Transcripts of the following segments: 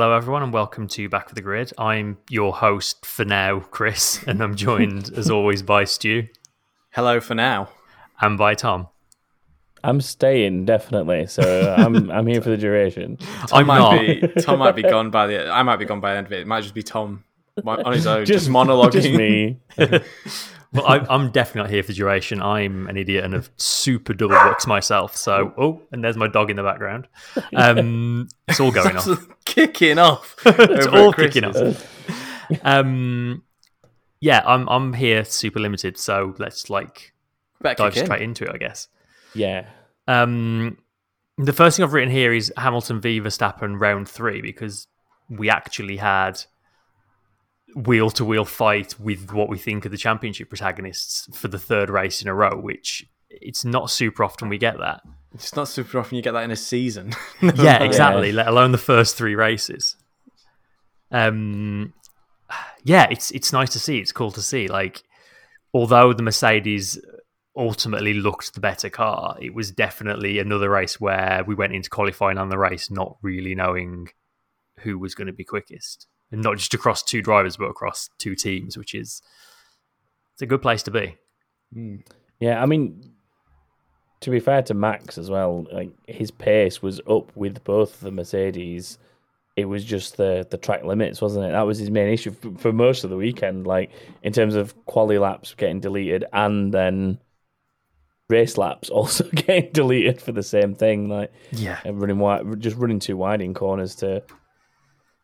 Hello, everyone, and welcome to Back of the Grid. I'm your host for now, Chris, and I'm joined, as always, by Stu Hello for now. and by Tom. I'm staying definitely, so I'm I'm here for the duration. Tom I'm might not. be Tom might be gone by the I might be gone by the end of it. It might just be Tom on his own, just, Just monologuing. just me. Well, I, I'm definitely not here for the duration. I'm an idiot and have super double booked myself. So, oh, and there's my dog in the background. Um, it's all going It's off. kicking off. It's all kicking off. Um, yeah, I'm I'm here super limited. So let's like Better dive kick in. straight into it, I guess. Yeah, Um, the first thing I've written here is Hamilton v Verstappen round three because we actually had wheel to wheel fight with what we think are the championship protagonists for the third race in a row, which it's not super often we get that. It's not super often you get that in a season. yeah, exactly. Let alone the first three races. Um, yeah, it's it's nice to see. It's cool to see. Like, although the Mercedes ultimately looked the better car, it was definitely another race where we went into qualifying on the race not really knowing who was going to be quickest, and not just across two drivers, but across two teams, which is it's a good place to be. Hmm. yeah. I mean, to be fair to Max as well, like his pace was up with both the Mercedes. It was just the the track limits, wasn't it? That was his main issue for, for most of the weekend. Like in terms of quali laps getting deleted, and then race laps also getting deleted for the same thing. Like Yeah, running wide, just running too wide in corners to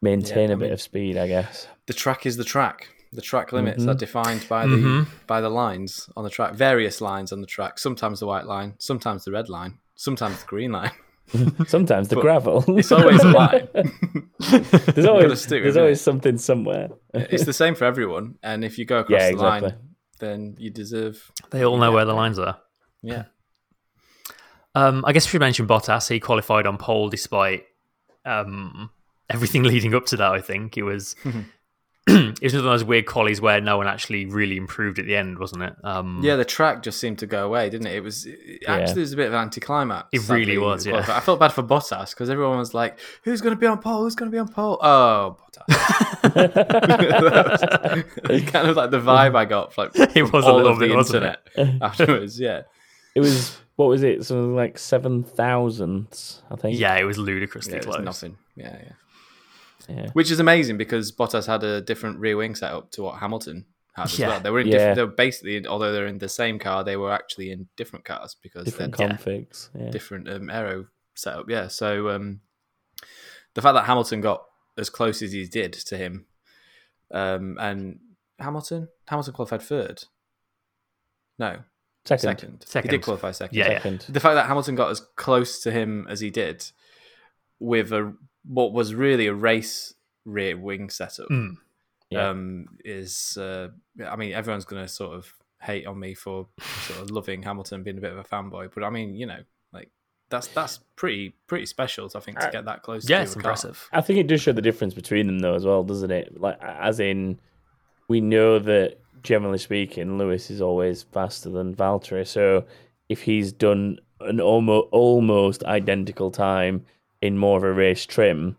maintain Yeah, a I bit mean- of speed, I guess. the track is the track. The track limits Mm-hmm. are defined by the by the lines on the track. Various lines on the track. Sometimes the white line, sometimes the red line, sometimes the green line. Sometimes the gravel. It's always a line. there's always stick there's always it. something somewhere. it's the same for everyone. And if you go across Yeah, the line, then you deserve. they all know where the lines are. Yeah. Um, I guess we should mention Bottas. He qualified on pole despite um, everything leading up to that. I think it was it was one of those weird collies where no one actually really improved at the end, wasn't it? Um, Yeah, the track just seemed to go away, didn't it? It was it, actually it was a bit of an anticlimax. It really was, yeah. I felt bad for Bottas because everyone was like, "Who's going to be on pole? Who's going to be on pole?" Oh, Bottas. It's kind of like the vibe I got, like It was a all little the bit, wasn't it? internet afterwards. Yeah, It was what was it? Something like seven thousandths, I think. yeah, it was ludicrously yeah, it was close. nothing. Yeah, yeah. Yeah. Which is amazing because Bottas had a different rear wing setup to what Hamilton had as Yeah. well. They were in Yeah. different. They were basically, although they're in the same car, they were actually in different cars because Different they're configs. Yeah. different um, aero setup. Yeah, so um, the fact that Hamilton got as close as he did to him, um, and Hamilton, Hamilton qualified third. No, Second. second. He Second. did qualify second. Yeah, yeah. Second. The fact that Hamilton got as close to him as he did, with a what was really a race rear wing setup, Mm. Yeah. um, is uh, I mean everyone's going to sort of hate on me for sort of loving Hamilton, being a bit of a fanboy, but I mean you know like that's that's pretty pretty special. I think to Uh, get that close. Yeah, to it's a car. impressive. I think it does show the difference between them though as well, doesn't it? Like as in we know that generally speaking, Lewis is always faster than Valtteri. So if he's done an almost almost identical time in more of a race trim,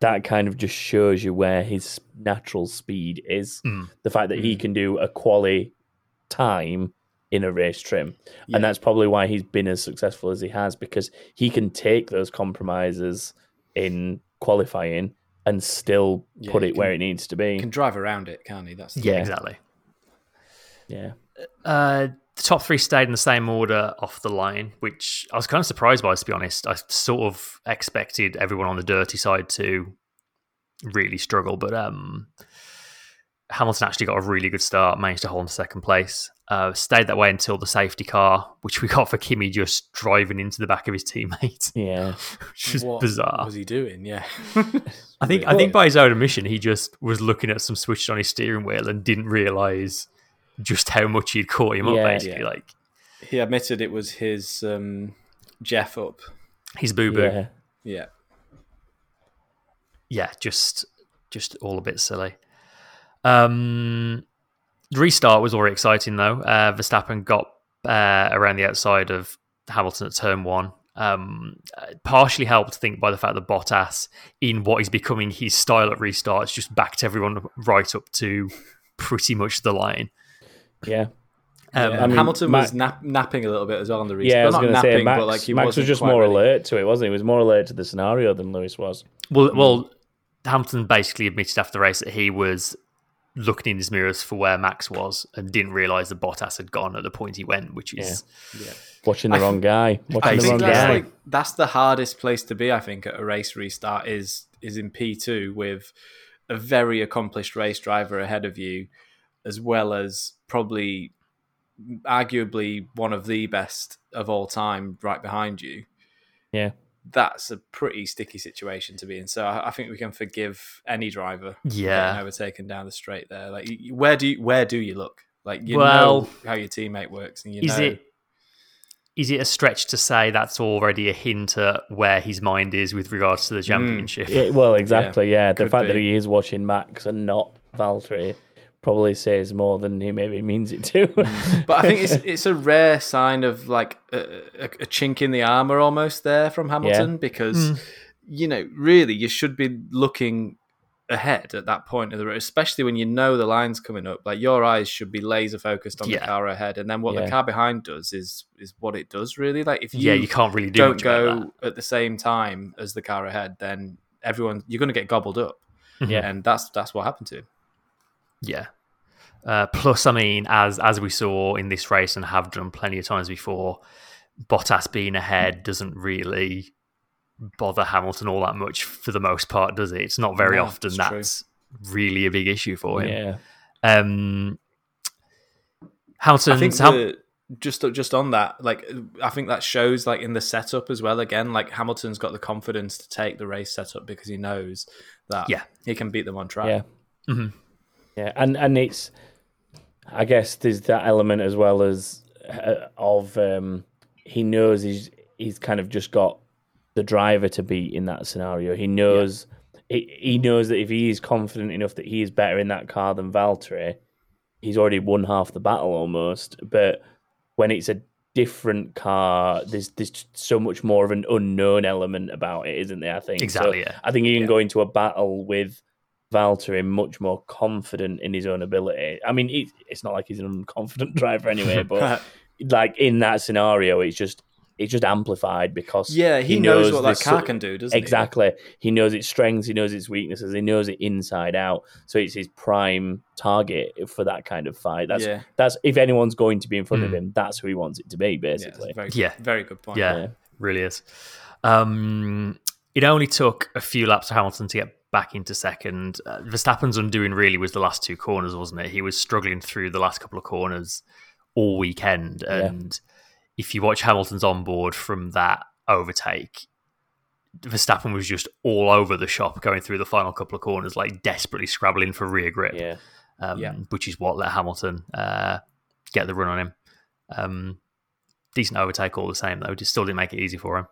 that kind of just shows you where his natural speed is. Mm. The fact that he can do a quali time in a race trim. Yeah. And that's probably why he's been as successful as he has because he can take those compromises in qualifying and still Yeah, put it can- where it needs to be. Can drive around it, can't he? That's the Yeah, Yeah. exactly. yeah. Uh, the top three stayed in the same order off the line, which I was kind of surprised by, to be honest. I sort of expected everyone on the dirty side to really struggle, but um, Hamilton actually got a really good start, managed to hold in second place. Uh, stayed that way until the safety car, which we got for Kimi just driving into the back of his teammate, Yeah. which is what bizarre. was he doing? Yeah, I think I think by his own admission, he just was looking at some switches on his steering wheel and didn't realize just how much he'd caught him up. Basically, Yeah. like he admitted it was his um, Jeff up. he's boo boo. Yeah. Yeah, yeah, just just all a bit silly. Um, the restart was already exciting though. Uh, Verstappen got uh, around the outside of Hamilton at turn one, Um, uh, partially helped, I think, by the fact that Bottas, in what is becoming his style at restarts, just backed everyone right up to pretty much the line. Yeah. Um, Yeah, I mean, Hamilton Ma- was nap- napping a little bit as well on the restart. Yeah, I was going to say Max, but like he Max was just more ready. alert to it, wasn't he? He was more alert to the scenario than Lewis was. Well, well, Hamilton basically admitted after the race that he was looking in his mirrors for where Max was and didn't realise that Bottas had gone at the point he went, which is Watching the I wrong guy. I Watching the think wrong that's guy. like that's the hardest place to be. I think at a race restart is is in P two with a very accomplished race driver ahead of you, as well as probably arguably one of the best of all time right behind you. Yeah. That's a pretty sticky situation to be in. So I, I think we can forgive any driver getting yeah. overtaken down the straight there. Like where do you, where do you look? Like you Well, know how your teammate works, and you Is know it is it a stretch to say that's already a hint at where his mind is with regards to the hmm. championship? Yeah, well, exactly. Yeah, the could fact that he is watching Max and not Valtteri probably says more than he maybe means it to. Hmm. But I think it's it's a rare sign of like a, a, a chink in the armor almost there from Hamilton hmm. because you know really you should be looking ahead at that point of the race, especially when you know the line's coming up. Like your eyes should be laser focused on Yeah. the car ahead, and then what Yeah. the car behind does is is what it does really. Like if you, yeah, you can't really do don't go at the same time as the car ahead, then everyone you're going to get gobbled up, Yeah. and that's that's what happened to him. Yeah. Uh, plus, I mean, as as we saw in this race and have done plenty of times before, Bottas being ahead doesn't really bother Hamilton all that much for the most part, does it? It's not very No, often true. that's really a big issue for him. yeah. Um, Hamilton, I think Ham- the, just just on that, like I think that shows like in the setup as well. Again, like Hamilton's got the confidence to take the race setup because he knows that Yeah. he can beat them on track. Yeah. Mhm. Yeah, and and it's, I guess there's that element as well as uh, of um, he knows he's he's kind of just got the driver to beat in that scenario. He knows he, he knows that if he is confident enough that he is better in that car than Valtteri, he's already won half the battle almost. But when it's a different car, there's there's so much more of an unknown element about it, isn't there? I think So Exactly, yeah. I think he can Yeah. go into a battle with Valtteri much more confident in his own ability. I mean, he, it's not like he's an unconfident driver anyway, but like in that scenario, it's just it's just amplified because yeah, he, knows, what that car can do, doesn't he? Exactly. He knows its strengths, he knows its weaknesses, he knows it inside out. So it's his prime target for that kind of fight. That's yeah, that's if anyone's going to be in front of Hmm. him, that's who he wants it to be, basically. a very, Yeah. very good point. yeah, Yeah. really is. Um, it only took a few laps for Hamilton to get back into second. Uh, Verstappen's undoing really was the last two corners, wasn't it? He was struggling through the last couple of corners all weekend, Yeah. and if you watch Hamilton's onboard from that overtake, Verstappen was just all over the shop going through the final couple of corners, like desperately scrabbling for rear grip. Yeah. um, Yeah. which is what let Hamilton uh, get the run on him. Um, decent overtake all the same, though. Just still didn't make it easy for him.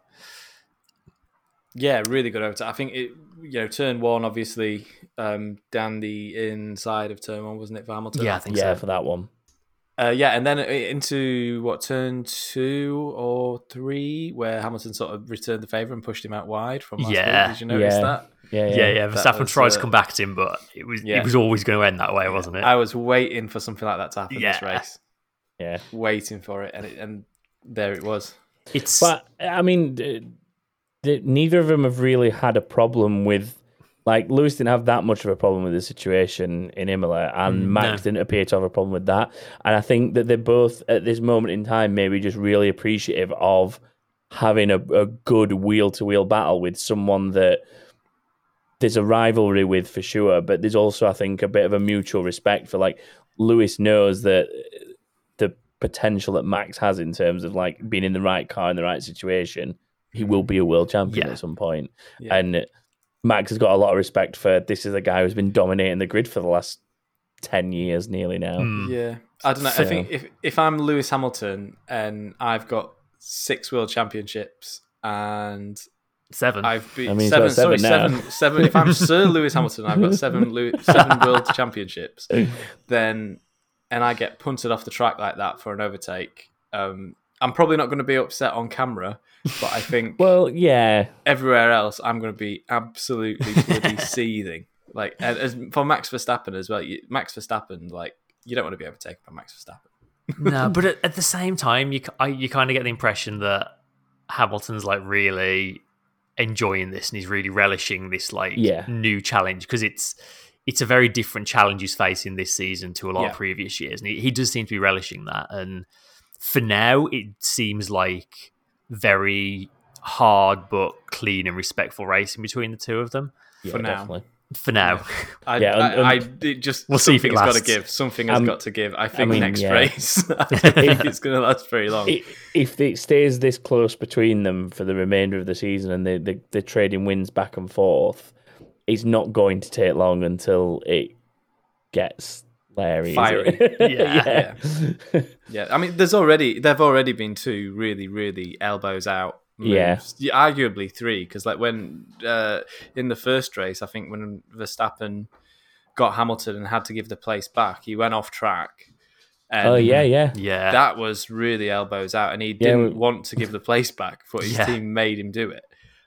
Yeah, really good overtake. I think it, you know, turn one obviously um, down the inside of turn one, wasn't it for Hamilton? Yeah, I think Yeah, so. for that one. Uh, yeah, and then into what turn two or three, where Hamilton sort of returned the favour and pushed him out wide from last Yeah. week. Did you notice Yeah. that? Yeah, yeah. Yeah, yeah. Verstappen was, tried to uh, come back at him, but it was yeah. it was always going to end that way, wasn't it? I was waiting for something like that to happen this race, yeah. waiting for it, and it, and there it was. it's But I mean, neither of them have really had a problem with. Like Lewis didn't have that much of a problem with the situation in Imola, and Mm, Max no. didn't appear to have a problem with that. And I think that they're both at this moment in time maybe just really appreciative of having a, a good wheel to wheel battle with someone that there's a rivalry with for sure, but there's also I think a bit of a mutual respect for like Lewis knows that the potential that Max has in terms of like being in the right car in the right situation, he will be a world champion Yeah. at some point. Yeah. And Max has got a lot of respect for this is a guy who's been dominating the grid for the last ten years nearly now. mm, Yeah, I don't know. So- I think if if I'm Lewis Hamilton and I've got six world championships and seven. I've been I mean, seven, seven sorry, now. seven, seven. If I'm Sir Lewis Hamilton, I've got seven, Lew- seven world championships. Then, and I get punted off the track like that for an overtake. Um, I'm probably not going to be upset on camera, but I think Well, yeah, everywhere else I'm going to be absolutely bloody seething. Like as for Max Verstappen as well. You, Max Verstappen, like you don't want to be overtaken by Max Verstappen. no, but at, at the same time, you I, you kind of get the impression that Hamilton's like really enjoying this and he's really relishing this like Yeah. new challenge because it's it's a very different challenge he's facing this season to a lot Yeah. of previous years, and he, he does seem to be relishing that. And for now, it seems like very hard but clean and respectful racing between the two of them. yeah For now. definitely. For now, I, Yeah, I, and- I, it just We'll see if it something's got to give. Something has Um, got to give. I think mean, next yeah. race, I think it's going to last very long. I- If it stays this close between them for the remainder of the season and they, they, they're trading wins back and forth, it's not going to take long until it gets Larry. is Fiery. it? Yeah. yeah. Yeah, I mean, there's already there've already been two really, really elbows out. Moves. Yeah. yeah arguably three because like when uh, in the first race, I think when Verstappen got Hamilton and had to give the place back, he went off track. And Oh yeah, yeah. yeah, that was really elbows out, and he didn't we- want to give the place back, but his Yeah. team made him do it.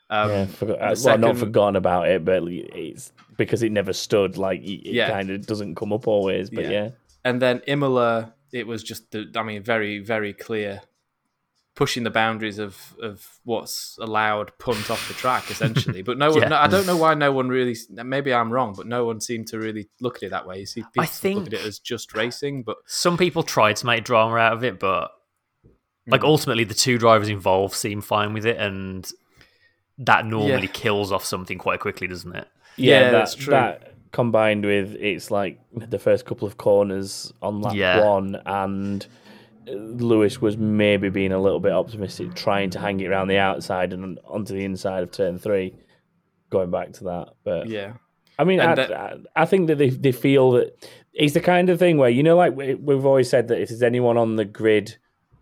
Um, yeah, forgot, the well, not forgotten about it, but it's because it never stood. Like it Yeah. kind of doesn't come up always. But Yeah. yeah, And then Imola, it was just the, I mean, very, very clear, pushing the boundaries of, of what's allowed punt off the track, essentially. But no one, Yeah. no, I don't know why no one really, maybe I'm wrong, but no one seemed to really look at it that way. You see, people I look think- at it as just racing, but some people tried to make drama out of it, but like Mm. ultimately the two drivers involved seem fine with it, and that normally Yeah. kills off something quite quickly, doesn't it? Yeah, Yeah, that, that's true. That combined with it's like the first couple of corners on lap Yeah. one, and Lewis was maybe being a little bit optimistic, trying to hang it around the outside and onto the inside of turn three. Going back to that, but yeah. I mean, I, that- I, I think that they they feel that it's the kind of thing where you know, like we, we've always said that if there's anyone on the grid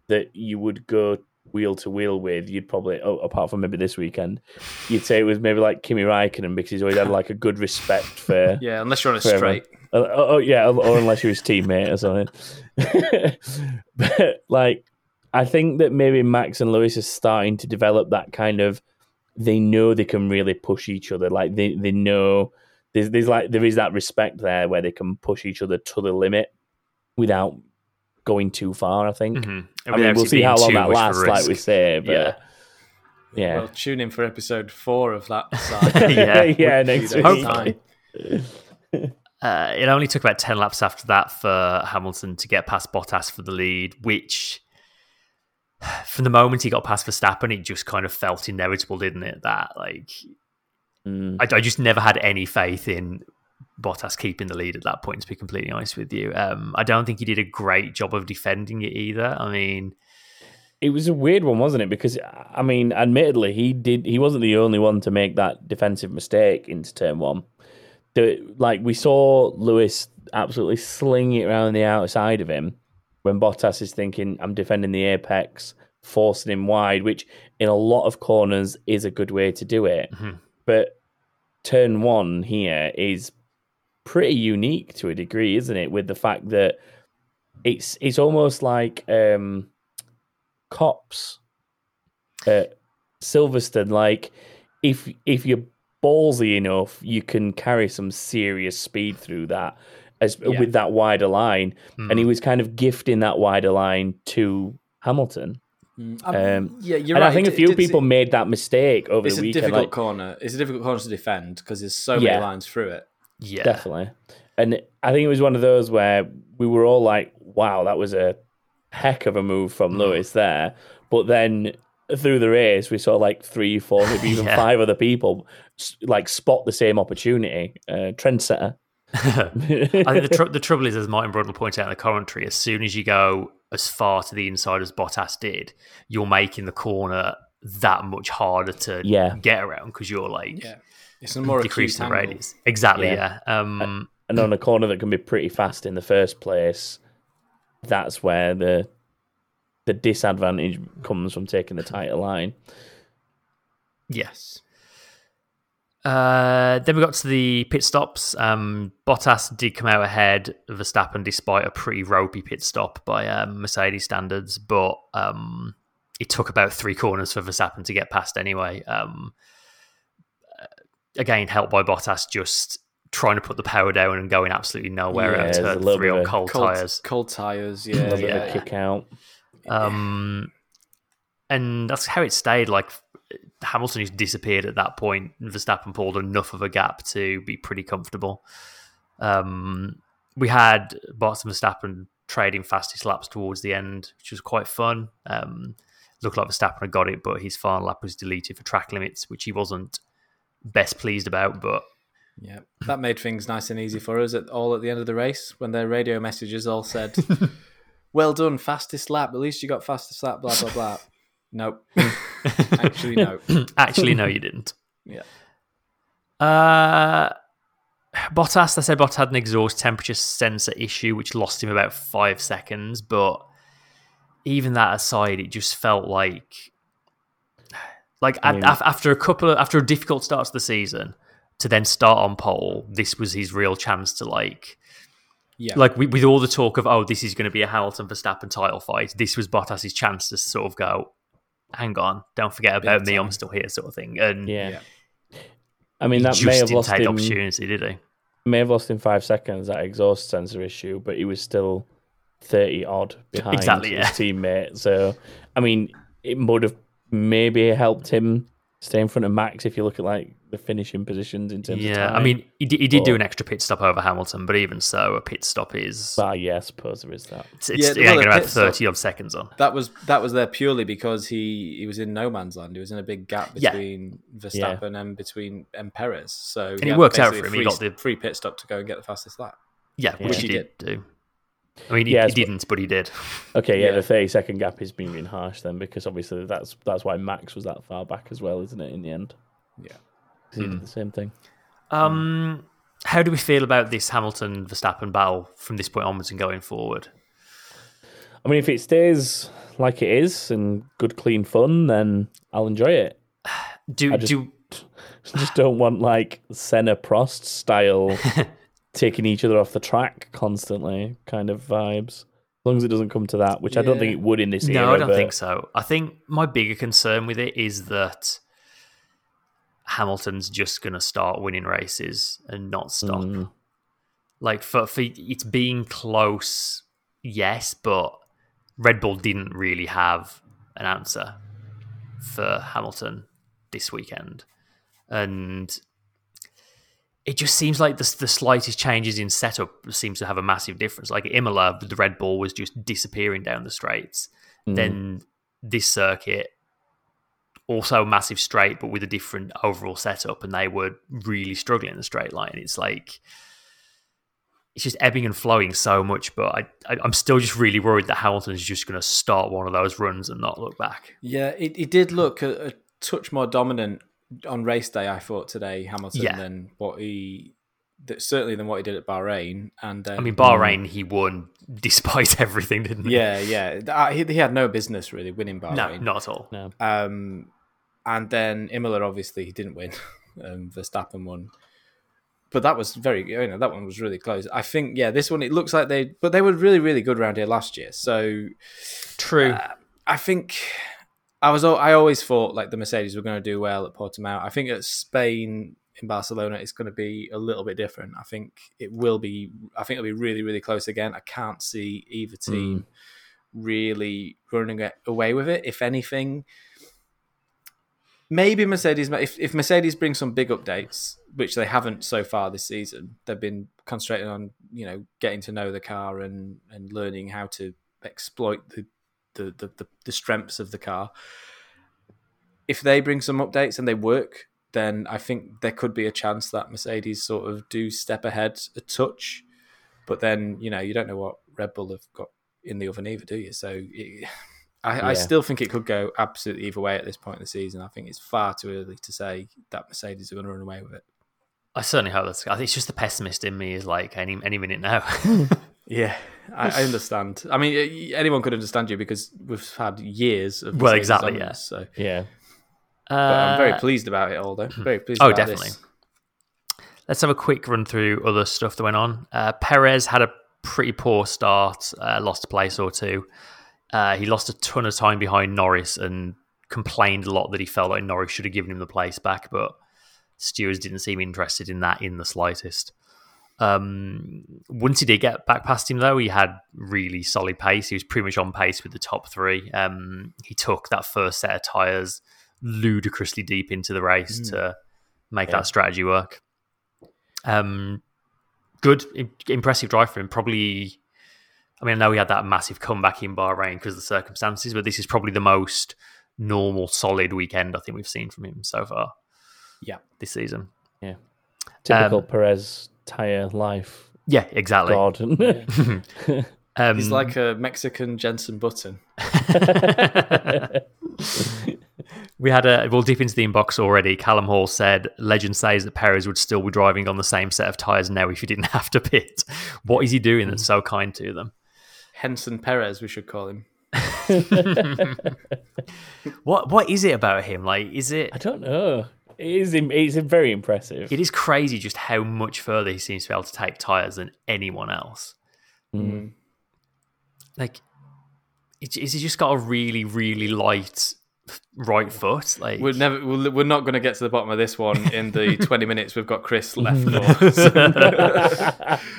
that you would go wheel to wheel with, you'd probably, oh, apart from maybe this weekend, you'd say it was maybe like Kimi Raikkonen because he's always had like a good respect for. Yeah, unless you're on a straight. Uh, oh, oh, yeah, or, or unless you're his teammate or something. but like, I think that maybe Max and Lewis are starting to develop that kind of. They know they can really push each other. Like they, they know there's there's like there is that respect there where they can push each other to the limit without going too far. I think. Mhm. I mean, we'll see how long that lasts, like we say. But Yeah. yeah, Well, tune in for episode four of that side. Yeah. yeah, next week. time. Uh, it only took about 10 laps after that for Hamilton to get past Bottas for the lead, which from the moment he got past Verstappen, it just kind of felt inevitable, didn't it? That, like, Mm. I, I just never had any faith in Bottas keeping the lead at that point, to be completely honest with you. Um, I don't think he did a great job of defending it either. I mean, It was a weird one, wasn't it? Because I mean, admittedly, he did. He wasn't the only one to make that defensive mistake into turn one. The, like we saw Lewis absolutely sling it around the outside of him when Bottas is thinking, "I'm defending the apex," forcing him wide, which in a lot of corners is a good way to do it. Mhm. But turn one here is pretty unique to a degree, isn't it? With the fact that it's it's almost like um, Copse at Silverstone. Like if if you're ballsy enough, you can carry some serious speed through that as Yeah. with that wider line. And he mm, was kind of gifting that wider line to Hamilton. Mm, Um, yeah, you're and right. I think It- a few it people seem- made that mistake over the weekend. It's the a weekend. difficult like- corner. It's a difficult corner to defend because there's so Yeah. many lines through it. Yeah. Definitely. And I think it was one of those where we were all like, wow, that was a heck of a move from Mm. Lewis there. But then through the race, we saw like three, four, maybe even Yeah. five other people like spot the same opportunity. Uh, trendsetter. I think the, tr- the trouble is, as Martin Brundle pointed out in the commentary, as soon as you go as far to the inside as Bottas did, you're making the corner that much harder to Yeah. get around because you're like Yeah, it's a more acute decreasing the angle. radius. Exactly. Yeah. Yeah. Um, and on a corner that can be pretty fast in the first place, that's where the the disadvantage comes from taking the tighter line. yes. Uh, then we got to the pit stops. Um, Bottas did come out ahead of Verstappen despite a pretty ropey pit stop by um, Mercedes standards, but um, it took about three corners for Verstappen to get past anyway. Um, again, helped by Bottas just trying to put the power down and going absolutely nowhere Yeah, out a to little three bit on cold, cold tires. Cold tires. Yeah. a Yeah, little bit of a kick out. Um, and that's how it stayed. Like Hamilton just disappeared at that point. and Verstappen pulled enough of a gap to be pretty comfortable. Um, we had Bottas and Verstappen trading fastest laps towards the end, which was quite fun. Um, looked like Verstappen had got it, but his final lap was deleted for track limits, which he wasn't best pleased about. But Yeah, that made things nice and easy for us at all at the end of the race when their radio messages all said, "Well done, fastest lap. At least you got fastest lap." Blah blah blah. nope. Actually, no. actually, no, you didn't. Yeah. Uh, Bottas, they said Bottas had an exhaust temperature sensor issue, which lost him about five seconds. But even that aside, it just felt like, like I a- mean- af- after a couple of after a difficult start to the season, to then start on pole, this was his real chance to like, Yeah. like with, with all the talk of oh, this is going to be a Hamilton Verstappen title fight. This was Bottas's chance to sort of go, hang on, don't forget about me, I'm still here, sort of thing. And Yeah. Yeah. I mean, he that just may have didn't lost take him. opportunity, did he? May have lost him five seconds that exhaust sensor issue, but he was still thirty odd behind Exactly, his yeah. teammate. So, I mean, it would have maybe helped him stay in front of Max if you look at like the finishing positions in terms of Yeah. I mean, he, did- he did do an extra pit stop over Hamilton, but even so, a pit stop is but uh, yeah, I suppose there is that. it's, it's Yeah, it well, ain't a gonna have thirty odd seconds on. That was that was there purely because he he was in no man's land. He was in a big gap Yeah. between Verstappen and between and Perez. So it he had worked out basically for him. a He got the- free pit stop to go and get the fastest lap. Yeah, Yeah. which Which he he did do. I mean, he, Yeah, he didn't, but he did. Okay, yeah, Yeah. the thirty second gap is being harsh then because obviously that's that's why Max was that far back as well, isn't it? In the end, yeah, he Hmm. did the same thing. Um, how do we feel about this Hamilton Verstappen battle from this point onwards and going forward? I mean, if it stays like it is and good, clean fun, then I'll enjoy it. Do I just- do just don't want like Senna Prost style taking each other off the track constantly kind of vibes. As long as it doesn't come to that, which I don't think it would in this era. no, I don't but think so. I think my bigger concern with it is that Hamilton's just going to start winning races and not stop. Mm, Like for for it's being close, yes, but Red Bull didn't really have an answer for Hamilton this weekend, and it just seems like the the slightest changes in setup seems to have a massive difference. Like Imola, the Red Bull was just disappearing down the straights. mm. Then this circuit, also a massive straight, but with a different overall setup, and they were really struggling in the straight line. It's like it's just ebbing and flowing so much, but I, I I'm still just really worried that Hamilton's just going to start one of those runs and not look back. Yeah, it, it did look a, a touch more dominant on race day. I thought today Hamilton Yeah. than what he that, certainly than what he did at Bahrain. And um, I mean, Bahrain he won despite everything, didn't he? yeah, yeah, uh, he, he had no business really winning Bahrain. no, not at all. no. Um, and then Imola, obviously, he didn't win. Um, Verstappen won, but that was very, you know, that one was really close. I think, yeah, this one it looks like they, but they were really, really good around here last year. So True. uh, I think I was, I always thought like the Mercedes were going to do well at Portimao. I think at Spain in Barcelona, it's going to be a little bit different. I think it will be. I think it'll be really, really close again. I can't see either hmm. team really running away with it. If anything, maybe Mercedes. If if Mercedes bring some big updates, which they haven't so far this season, they've been concentrating on you know getting to know the car and and learning how to exploit the the the, the, the strengths of the car. If they bring some updates and they work, then I think there could be a chance that Mercedes sort of do step ahead a touch. But then you know you don't know what Red Bull have got in the oven either, do you? So it, I, I still think it could go absolutely either way at this point in the season. I think it's far too early to say that Mercedes are going to run away with it. I certainly hope that's. I think it's just the pessimist in me is like any any minute now. Yeah, I, I understand. I mean, anyone could understand you because we've had years of Well, exactly, yeah. So, Yeah. but I'm very Uh, pleased about it all, though. Very pleased. Oh, definitely. This. Let's have a quick run through other stuff that went on. Uh, Perez had a pretty poor start, uh, lost a place or two. Uh, he lost a ton of time behind Norris and complained a lot that he felt like Norris should have given him the place back, but stewards didn't seem interested in that in the slightest. Um, once he did get back past him, though, he had really solid pace. He was pretty much on pace with the top three. Um, he took that first set of tyres ludicrously deep into the race Mm. to make Yeah. that strategy work. Um, good, impressive drive for him. Probably, I mean, I know we had that massive comeback in Bahrain because of the circumstances, but this is probably the most normal, solid weekend I think we've seen from him so far. Yeah. this season. Typical Um, Perez tire life. Yeah, exactly. Gordon. Um, He's like a Mexican Jenson Button. we had a. We'll dip into the inbox already. Callum Hall said, "Legend says that Perez would still be driving on the same set of tires now if he didn't have to pit. What is he doing that's so kind to them? Henson Perez, we should call him. What What is it about him? Like, is it? I don't know. It is. It's very impressive. It is crazy just how much further he seems to be able to take tires than anyone else. Mm. Like, is is he just got a really, really light right foot? Like, We're never. We're we're not going to get to the bottom of this one in the twenty minutes we've got Chris left for.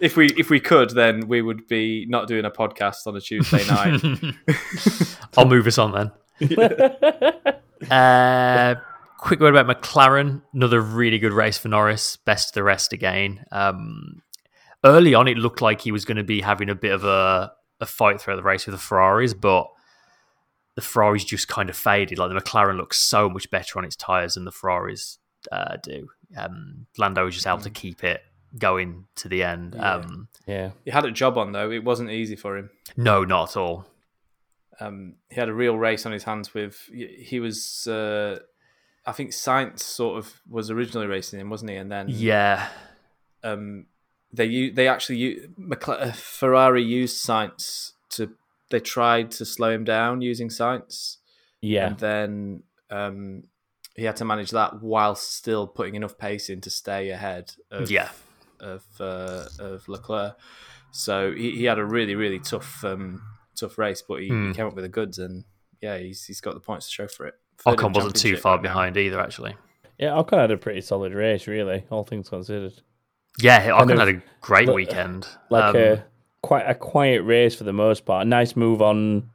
If we if we could, then we would be not doing a podcast on a Tuesday night. I'll move us on then. Uh, quick word about McLaren. Another really good race for Norris. Best of the rest again. Um, early on, it looked like he was going to be having a bit of a, a fight throughout the race with the Ferraris, but the Ferraris just kind of faded. Like the McLaren looks so much better on its tyres than the Ferraris uh, do. Um, Lando was just able to keep it going to the end. Yeah. Um, yeah. he had a job on though. It wasn't easy for him. no, not at all. Um, he had a real race on his hands with. He was. Uh, I think Sainz sort of was originally racing him, wasn't he? And then Yeah. um, they they actually uh, Ferrari used Sainz to. They tried to slow him down using Sainz, Yeah. and then um, he had to manage that while still putting enough pace in to stay ahead. Of, Yeah. of uh, of Leclerc. So he, he had a really really tough um, tough race, but he, Hmm. he came up with the goods, and yeah, he's he's got the points to show for it. Third Ocon wasn't too far right now. behind either, actually. Yeah. Ocon had a pretty solid race, really, all things considered. Yeah, Kind Ocon of had a great like- weekend. Like Um, a quite a quiet race for the most part. A nice move on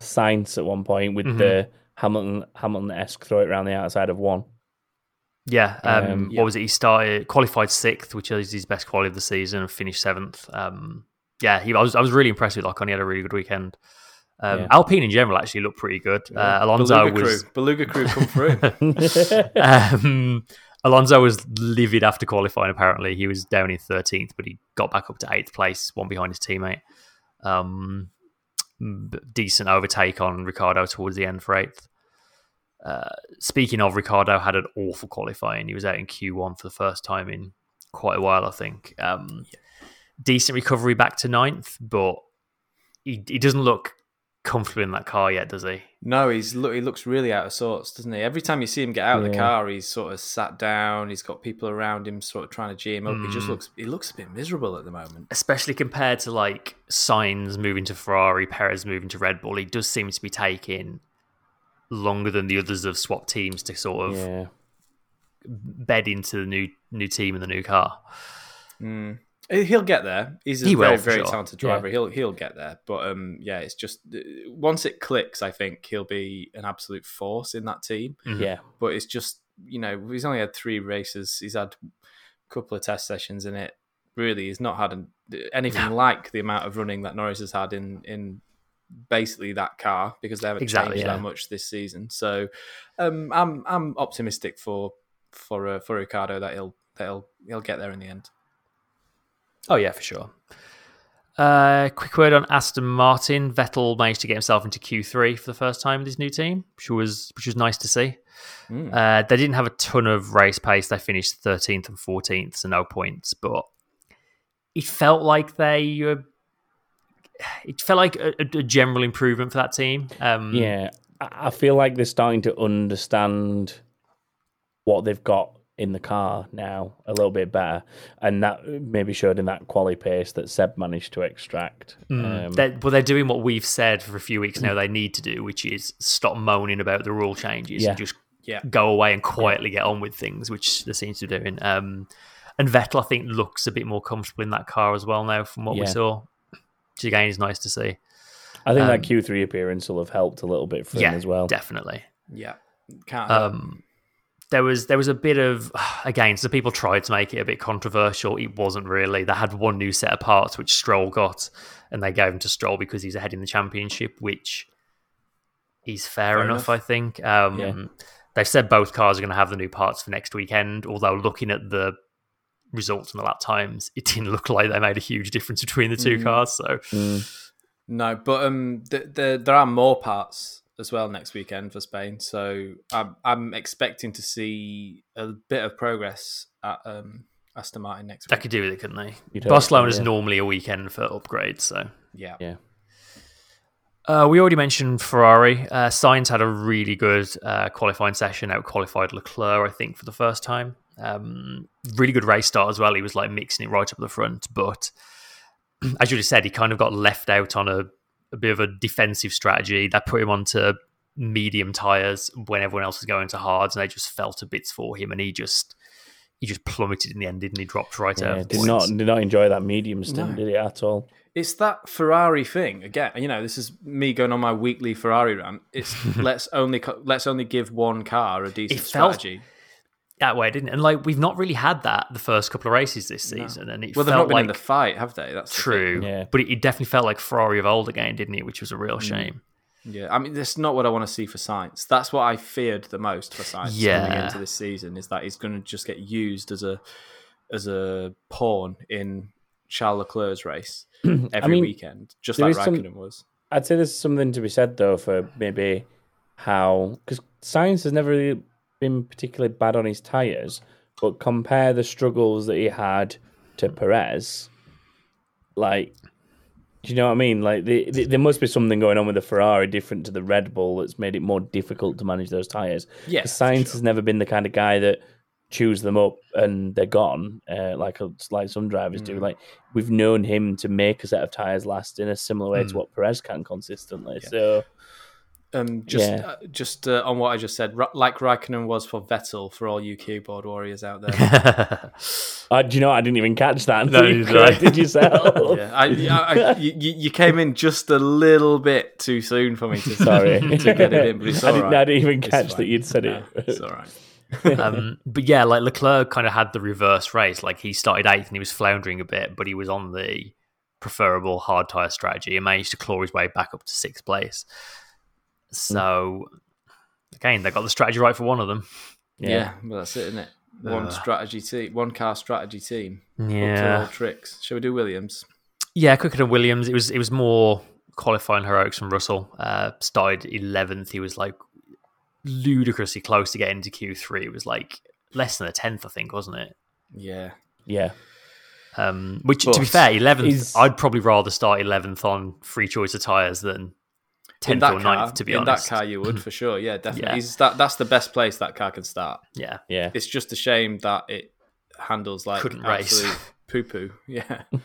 Sainz at one point with Mhm. the Hamilton Hamilton esque throw it around the outside of one. yeah, um, um, what yeah. was it? He started qualified sixth, which is his best quality of the season, and finished seventh. Um, yeah, he, I was I was really impressed with Ocon. He had a really good weekend. Um, Yeah. Alpine in general actually looked pretty good. Uh, Alonso Beluga was crew, Beluga crew come through. um, Alonso was livid after qualifying. Apparently, he was down in thirteenth, but he got back up to eighth place, one behind his teammate. Um, decent overtake on Ricciardo towards the end for eighth. Uh, speaking of, Ricciardo had an awful qualifying. He was out in Q1 for the first time in quite a while, I think. Um, Decent recovery back to ninth, but he, he doesn't look comfortable in that car yet, does he? No, he's look. He looks really out of sorts, doesn't he? Every time you see him get out of the car, he's sort of sat down. He's got people around him, sort of trying to G him up. He just Mm. looks. He looks a bit miserable at the moment. especially compared to like Sainz moving to Ferrari, Perez moving to Red Bull, he does seem to be taking longer than the others have swapped teams to sort of yeah. bed into the new new team and the new car. Mm. He'll get there. He's a He very, for very sure. talented Yeah. driver. He'll he'll get there. But um, yeah, it's just uh, once it clicks, I think he'll be an absolute force in that team. Mhm. Yeah. But it's just you know he's only had three races. He's had a couple of test sessions in it. Really, he's not had an, anything No. like the amount of running that Norris has had in in basically that car because they haven't Exactly, changed yeah. that much this season. So um, I'm I'm optimistic for for uh, for Ricciardo that he'll that he'll he'll get there in the end. Oh yeah, for sure. Uh, quick word on Aston Martin. Vettel managed to get himself into Q3 for the first time with his new team, which was which was nice to see. Mm. Uh, they didn't have a ton of race pace. They finished 13th and 14th, so no points. But it felt like they, uh, it felt like a, a general improvement for that team. Um, Yeah, I I feel like they're starting to understand what they've got in the car now a little bit better, and that maybe showed in that quality pace that Seb managed to extract. Um, They're, well, they're doing what we've said for a few weeks now they need to do, which is stop moaning about the rule changes Yeah. and just Yeah. go away and quietly get on with things, which they seem to be doing. Um, and Vettel, I think, looks a bit more comfortable in that car as well now from what we saw, which again is nice to see. I think um, that Q3 appearance will have helped a little bit for yeah, him as well. definitely. Yeah. Can't. Um, there was there was a bit of again, so people tried to make it a bit controversial. It wasn't really. They had one new set of parts which Stroll got, and they gave him to Stroll because he's ahead in the championship, which is fair, Fair enough, enough. I think. Um, Yeah. They've said both cars are going to have the new parts for next weekend. Although looking at the results and the lap times, it didn't look like they made a huge difference between the two Mm. cars. So Mm, No, but um, th- th- there are more parts as well next weekend for Spain. So I'm I'm expecting to see a bit of progress at um, Aston Martin next they week. could do with it, couldn't they? you'd hope so, Barcelona's yeah. normally a weekend for upgrades, so Yeah. Yeah. Uh, we already mentioned Ferrari. Uh, Sainz had a really good uh, qualifying session. Out qualified Leclerc, I think, for the first time. Um, really good race start as well. He was like mixing it right up the front, but as you just said, he kind of got left out on a, a bit of a defensive strategy that put him onto medium tires when everyone else was going to hards, and they just fell to bits for him, and he just he just plummeted in the end, didn't he? Dropped right Yeah, out. of did not did not enjoy that medium stint, No. did he at all? It's that Ferrari thing again. You know, this is me going on my weekly Ferrari rant. It's let's only let's only give one car a decent It felt- strategy. That way, didn't it? And like we've not really had that the first couple of races this season, and it Well, they've felt not been like in the fight, have they? That's the true, Yeah. but it, it definitely felt like Ferrari of old again, didn't it? Which was a real Mm. shame. Yeah, I mean, that's not what I want to see for Sainz. That's what I feared the most for Sainz coming Yeah. into this season is that he's going to just get used as a as a pawn in Charles Leclerc's race every mean, weekend, just like is some- Raikkonen was. I'd say there's something to be said though for maybe how because Sainz has never really been particularly bad on his tires, but compare the struggles that he had to Perez, like. Do you know what I mean? Like, the, the, there must be something going on with the Ferrari different to the Red Bull that's made it more difficult to manage those tires. Yeah, Sainz sure. has never been the kind of guy that chews them up and they're gone, uh, like a, like some drivers do. Mm. Like we've known him to make a set of tires last in a similar way to Mm. what Perez can consistently. Yeah. So Um, just Yeah. uh, just uh, on what I just said, like Raikkonen was for Vettel for all you keyboard warriors out there. uh, do you know? I didn't even catch that. No, you neither did corrected yourself. yeah, I, I, I, you, you you came in just a little bit too soon for me to Sorry. to get it in, but it's I, didn't, right. I didn't even catch that you'd said No, it. it's all right. um, but yeah, like Leclerc kind of had the reverse race. Like he started eighth and he was floundering a bit, but he was on the preferable hard tire strategy and managed to claw his way back up to sixth place. So again, they got the strategy right for one of them. Yeah, well, that's it, isn't it? One Ugh. strategy team, one car strategy team. Up Yeah, all tricks. Shall we do Williams? yeah, quicker than Williams. It was it was more qualifying heroics from Russell. Uh, started eleventh. He was like ludicrously close to getting into Q three. It was like less than a tenth, I think, wasn't it? Yeah. Yeah, Um, which, to be fair, eleventh, I'd probably rather start eleventh on free choice of tires than In tenth that or car, To be in honest, that car, you would for sure. Yeah, definitely. Yeah. He's that, that's the best place that car can start. yeah, yeah. It's just a shame that it handles like Couldn't race. absolute poo poo. Yeah.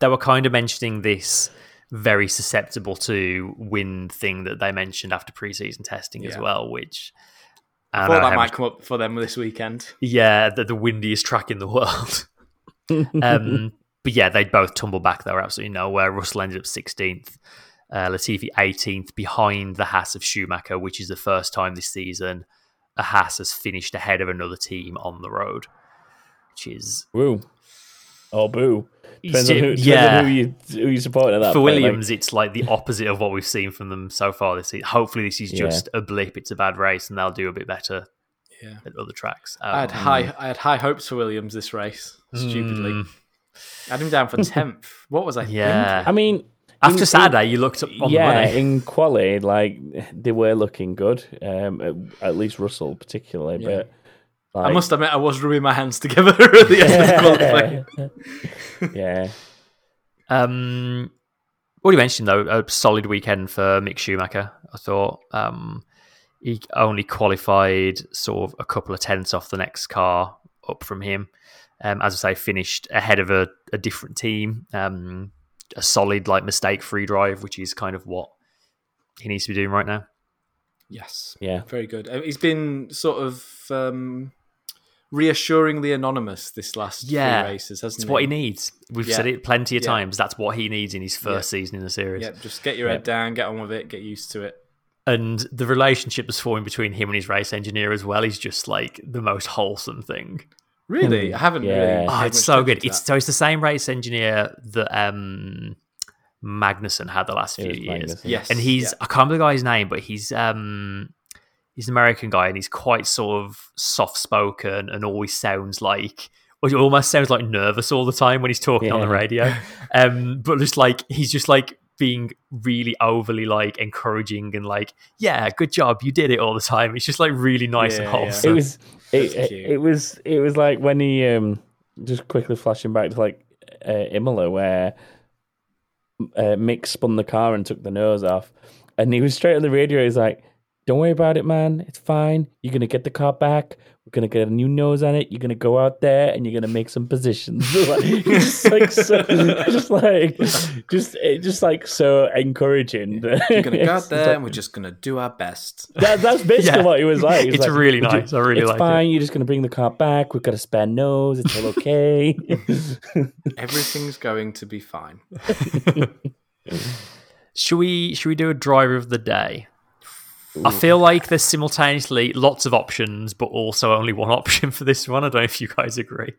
they were kind of mentioning this very susceptible to wind thing that they mentioned after preseason testing as well, which I I thought that how might much- come up for them this weekend. yeah, the, the windiest track in the world. um, but yeah, they both tumble back. They were absolutely nowhere. Russell ended up 16th, uh, Latifi 18th, behind the Haas of Schumacher, which is the first time this season a Haas has finished ahead of another team on the road, which is Woo. Or boo. Depends on who, depends yeah. on who you who you supporting at that for point, like- Williams, it's like the opposite of what we've seen from them so far this season. Hopefully, this is Yeah. just a blip. It's a bad race, and they'll do a bit better Yeah. at other tracks. I had Um, high I had high hopes for Williams this race. Stupidly. mm, I had him down for tenth. What was I yeah. I mean, After in- Saturday, you looked up on yeah, the money. in quality, like they were looking good. Um, at, at least Russell, particularly. Yeah. But I must admit I was rubbing my hands together at the end of the qualifying. yeah, Um, already mentioned though, a solid weekend for Mick Schumacher. I thought um, he only qualified sort of a couple of tenths off the next car up from him. Um, as I say, finished ahead of a, a different team. Um, a solid, like mistake free drive, which is kind of what he needs to be doing right now. Yes. Yeah. Very good. Uh, He's been sort of um, reassuringly anonymous this last Yeah, few races, hasn't he? It's he? what he needs. We've Yeah. said it plenty of Yeah. times. That's what he needs in his first season in the series. Yeah, just get your Yeah. head down, get on with it, get used to it. And the relationship that's forming between him and his race engineer as well is just like the most wholesome thing. Really, I haven't Yeah. really. Oh, it's so good. It's so it's the same race engineer that um Magnussen had the last It few was years. Yes, And he's yeah. I can't remember the guy's name, but he's um he's an American guy and he's quite sort of soft spoken and always sounds like or almost sounds like nervous all the time when he's talking on the radio. Um but just like he's just like being really overly like encouraging and like, yeah, good job, you did it all the time. It's just like really nice and Yeah, yeah. wholesome. it was it, it, it was it was like when he um just quickly flashing back to like uh, Imola where uh, Mick spun the car and took the nose off, and he was straight on the radio. He's like, "Don't worry about it, man. It's fine. You're gonna get the car back. We're gonna get a new nose on it. You're gonna go out there and you're gonna make some positions." just like so, just like just eh, just like so encouraging. You're gonna go out there, like- and we're just gonna do our best. that, that's basically Yeah. what he was like. Was It's like, really "Would you- nice. I really like it. it's fine. You're just going to bring the car back. We've got a spare nose. It's all okay. Everything's going to be fine. Should we should we do a driver of the day? I feel like there's simultaneously lots of options, but also only one option for this one. I don't know if you guys agree.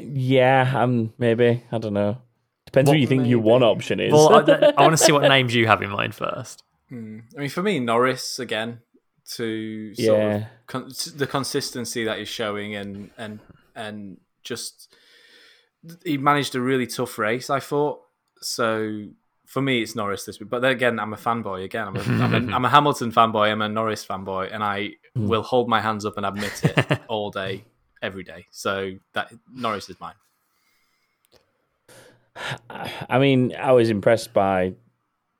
yeah, um, maybe. I don't know. Depends What- what you think your one option is. Well, I, I want to see what names you have in mind first. Hmm. I mean, for me, Norris again to sort of yeah. con- the consistency that he's showing and and and just he managed a really tough race. I thought so. For me, it's Norris this week. But then again, I'm a fanboy. Again, I'm a, I'm, a, I'm a Hamilton fanboy. I'm a Norris fanboy, and I Hmm. will hold my hands up and admit it all day, every day. So that Norris is mine. I mean, I was impressed by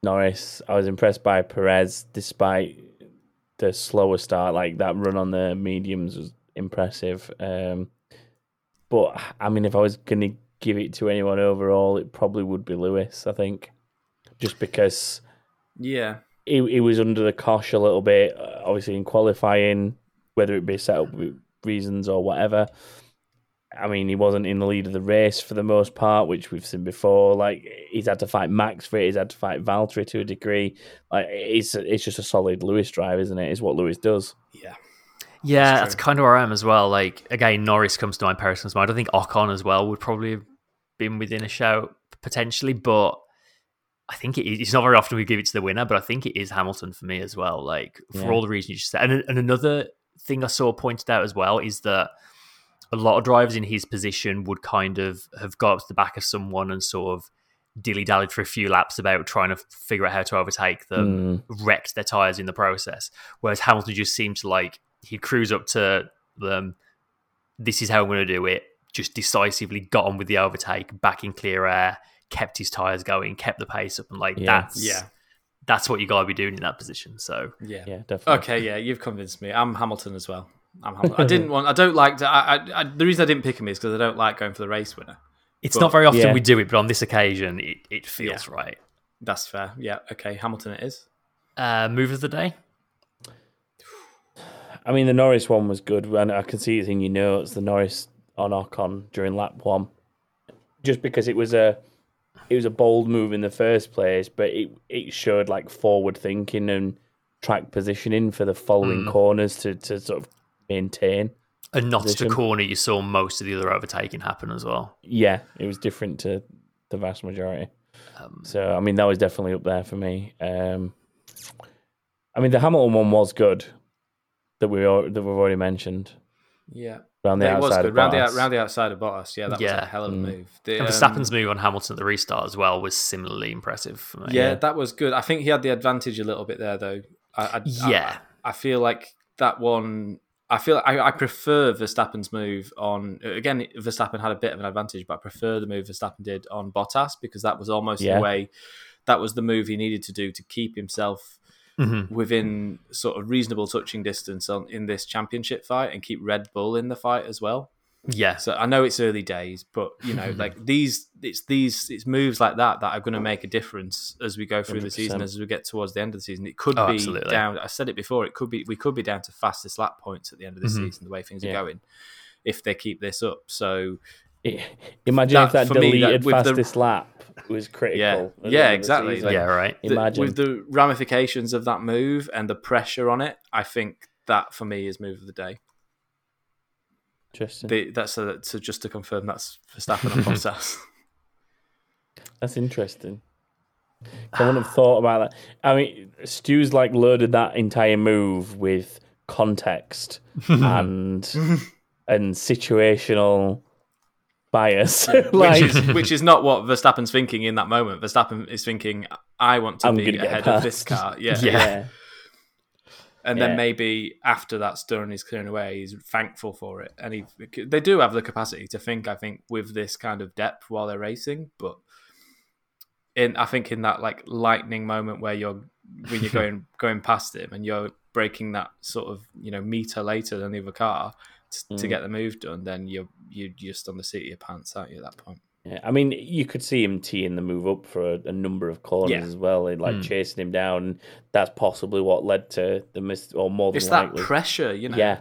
Norris. I was impressed by Perez, despite the slower start. Like that run on the mediums was impressive. Um, but I mean, if I was going to give it to anyone overall, it probably would be Lewis. I think, just because Yeah, he, he was under the cosh a little bit, uh, obviously in qualifying, whether it be set up reasons or whatever. I mean, he wasn't in the lead of the race for the most part, which we've seen before. Like he's had to fight Max for it, he's had to fight Valtteri to a degree. Like it's it's just a solid Lewis drive, isn't it? Is what Lewis does. yeah. Yeah, That's that's, kind of where I am as well. Like again, Norris comes to my personal mind. I think Ocon as well would probably have been within a shout potentially, but I think it is, it's not very often we give it to the winner, but I think it is Hamilton for me as well. Like for Yeah. all the reasons you just said. And, and another thing I saw pointed out as well is that a lot of drivers in his position would kind of have got up to the back of someone and sort of dilly dallied for a few laps about trying to figure out how to overtake them Mm. wrecked their tires in the process. Whereas Hamilton just seemed to like he'd cruise up to them. This is how I'm going to do it. Just decisively got on with the overtake, back in clear air, kept his tires going, kept the pace up, and like Yeah. that's Yeah. that's what you got to be doing in that position. So Yeah. Yeah, definitely. Okay, yeah, you've convinced me. I'm Hamilton as well. I'm Hamilton. I didn't want. I don't like. To, I, I, I, the reason I didn't pick him is because I don't like going for the race winner. it's But- not very often Yeah. we do it, but on this occasion, it, it feels right. That's fair. Yeah. Okay. Hamilton it is. Uh, move of the day. I mean, the Norris one was good, and I can see it in your notes. The Norris on Ocon during lap one, just because it was a it was a bold move in the first place, but it it showed like forward thinking and track positioning for the following Mm. corners to to sort of maintain. And not Position. the corner you saw most of the other overtaking happen as well. Yeah, it was different to the vast majority. Um, So I mean, that was definitely up there for me. Um, I mean, the Hamilton one was good that we that we've already mentioned Yeah. Around the it was outside good. of Round the, Bottas. out, round the outside of Bottas. Yeah, that was a hell of a Mm. move. The, and um, Verstappen's move on Hamilton at the restart as well was similarly impressive for me. yeah, Yeah. that was good. I think he had the advantage a little bit there, though. I, I, Yeah. I, I feel like that one. I feel I, I prefer Verstappen's move on. Again, Verstappen had a bit of an advantage, but I prefer the move Verstappen did on Bottas because that was almost Yeah. the way. That was the move he needed to do to keep himself Mhm. within sort of reasonable touching distance on in this championship fight and keep Red Bull in the fight as well. Yeah, So I know it's early days, but you know, like these, it's these, it's moves like that that are going to make a difference as we go through the season, as we get towards the end of the season. It could Oh, be absolutely. down. I said it before. It could be. We could be down to fastest lap points at the end of the Mhm. season. The way things Yeah. are going, if they keep this up. So I- Imagine That- if that for me, that- deleted the- fastest lap was critical. Yeah. Yeah, end of the exactly. season. yeah, right. the- Imagine. with the ramifications of that move and the pressure on it, I think that for me is move of the day. Interesting. The, that's a, so just to confirm that's Verstappen and Bottas. That's interesting. I wouldn't have thought about that. I mean, Stu's like loaded that entire move with context and and situational bias. like, which is which is not what Verstappen's thinking in that moment. Verstappen is thinking, "I want to I'm be ahead of this car." Yeah, Yeah. yeah, and Yeah. then maybe after that's done, he's clearing away. He's thankful for it, and he they do have the capacity to think. I think with this kind of depth while they're racing, but in I think in that like lightning moment where you're when you're going going past him and you're breaking that sort of you know meter later than the other car t- to Mm. get the move done, then you're you're just on the seat of your pants, aren't you? At that point. yeah. I mean, you could see him teeing the move up for a, a number of corners Yeah. as well, and like Mm. chasing him down. That's possibly what led to the miss, or more than It's that pressure, you know. Yeah,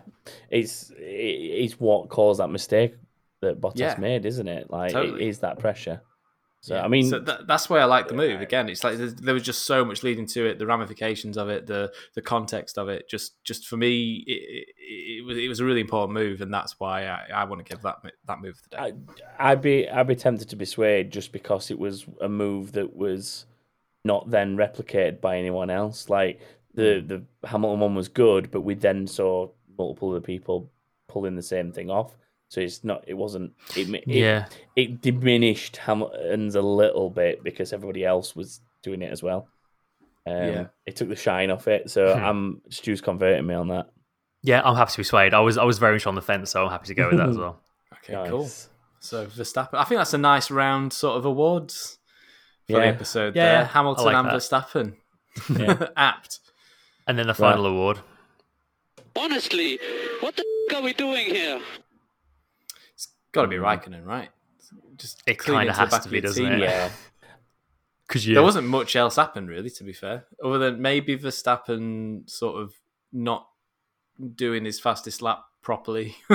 it's it's what caused that mistake that Bottas Yeah. made, isn't it? Like Totally. it is that pressure. So Yeah. I mean, so that, that's why I like the move. Again, it's like there was just so much leading to it, the ramifications of it, the the context of it. Just just for me, it, it, it was it was a really important move, and that's why I, I want to give that that move the day. I, I'd be I'd be tempted to be swayed just because it was a move that was not then replicated by anyone else. Like the hmm. the Hamilton one was good, but we then saw multiple other people pulling the same thing off. So it's not it wasn't it it, Yeah, it diminished Hamilton's a little bit because everybody else was doing it as well. Um, Yeah. It took the shine off it. So Hmm. I'm Stu's converting me on that. yeah. I'm happy to be swayed. I was I was very much on the fence, so I'm happy to go with that as well. Okay, cool. So Verstappen, I think that's a nice round sort of awards for the episode. Yeah, there. Hamilton I like and that. Verstappen, Yeah. apt. And then the final award. Honestly, what the f- are we doing here? Got to be mm. Raikkonen, right? Just It kinda into has to be, doesn't team. it? Yeah. Because There wasn't much else happened really, to be fair, other than maybe Verstappen sort of not doing his fastest lap properly.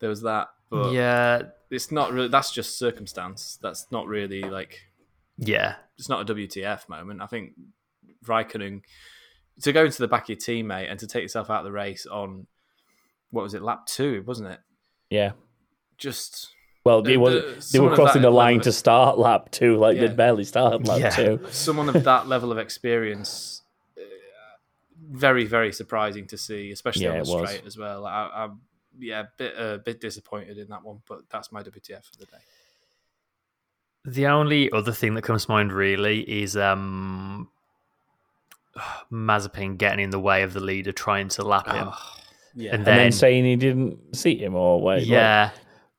there was that, but yeah, it's not really. That's just circumstance. That's not really like yeah. it's not a WTF moment. I think Raikkonen to go into the back of your teammate and to take yourself out of the race on what was it, lap two, wasn't it? Yeah. Just Well, The- it was the- they were crossing the line level to start lap two, like Yeah. they barely started lap Yeah. two. someone of that level of experience, uh, very very surprising to see, especially Yeah, on the it was. straight as well. I, I'm yeah, a bit a bit disappointed in that one, but that's my WTF for the day. The only other thing that comes to mind really is um Mazepin getting in the way of the leader trying to lap him. Oh, yeah, And And then Then- saying he didn't see him or wait. yeah.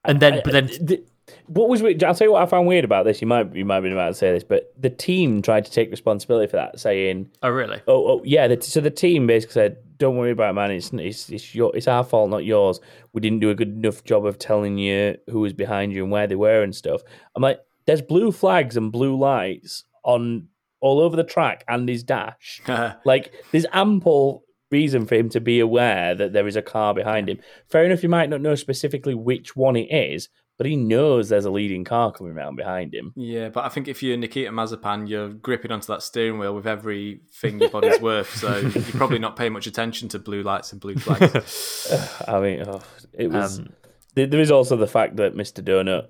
And then but then th- what was weird? I'll tell you what I found weird about this. You might you might be about to say this, but the team tried to take responsibility for that, saying, Oh really? "Oh, oh yeah." The, so the team basically said, "Don't worry about it, man. It's it's it's your it's our fault, not yours. We didn't do a good enough job of telling you who was behind you and where they were and stuff." I'm like, "There's blue flags and blue lights on all over the track and his dash." Like, there's ample reason for him to be aware that there is a car behind him. Fair enough, you might not know specifically which one it is, but he knows there's a leading car coming around behind him. yeah, but I think if you're Nikita Mazepin, you're gripping onto that steering wheel with everything your body's worth, so you're probably not paying much attention to blue lights and blue flags. I mean, oh, it was. Um, there there is also the fact that Mr. Donut,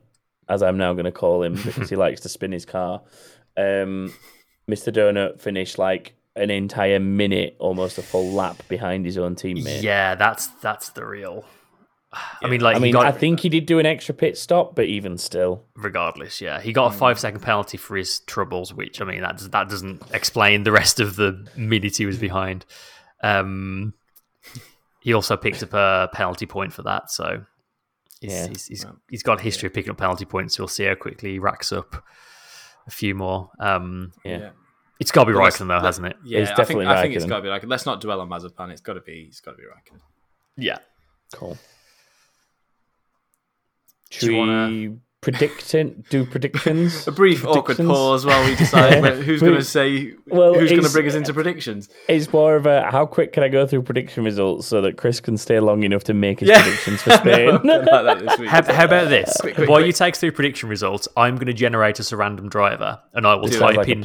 as I'm now going to call him because he likes to spin his car, um, Mr. Donut finished like an entire minute, almost a full lap behind his own teammate. Yeah, that's that's the real I mean like I mean, got I think he did do an extra pit stop, but even still, regardless, yeah. He got a five second penalty for his troubles, which I mean that does, that doesn't explain the rest of the minute he was behind. Um, he also picked up a penalty point for that, so he's, Yeah. he's, he's, he's got a history of picking up penalty points. So we'll see how quickly he racks up a few more. Um, yeah. It's got to be Raikkonen, though, hasn't it? Yeah, It's I think definitely I think it's Raikkonen. got to be like. Let's not dwell on Mazepin. It's got to be. It's got to be Raikkonen. Yeah. Cool. Do Should you we wanna- predict it? Do predictions? A brief awkward pause while we decide who's going to say Well, who's going to bring us into predictions. It's more of a how quick can I go through prediction results so that Chris can stay long enough to make his Yeah. predictions for Spain. like this week. How, how about this? Quick, quick, While quick. you take through prediction results, I'm going to generate us a random driver, and I will type like a in.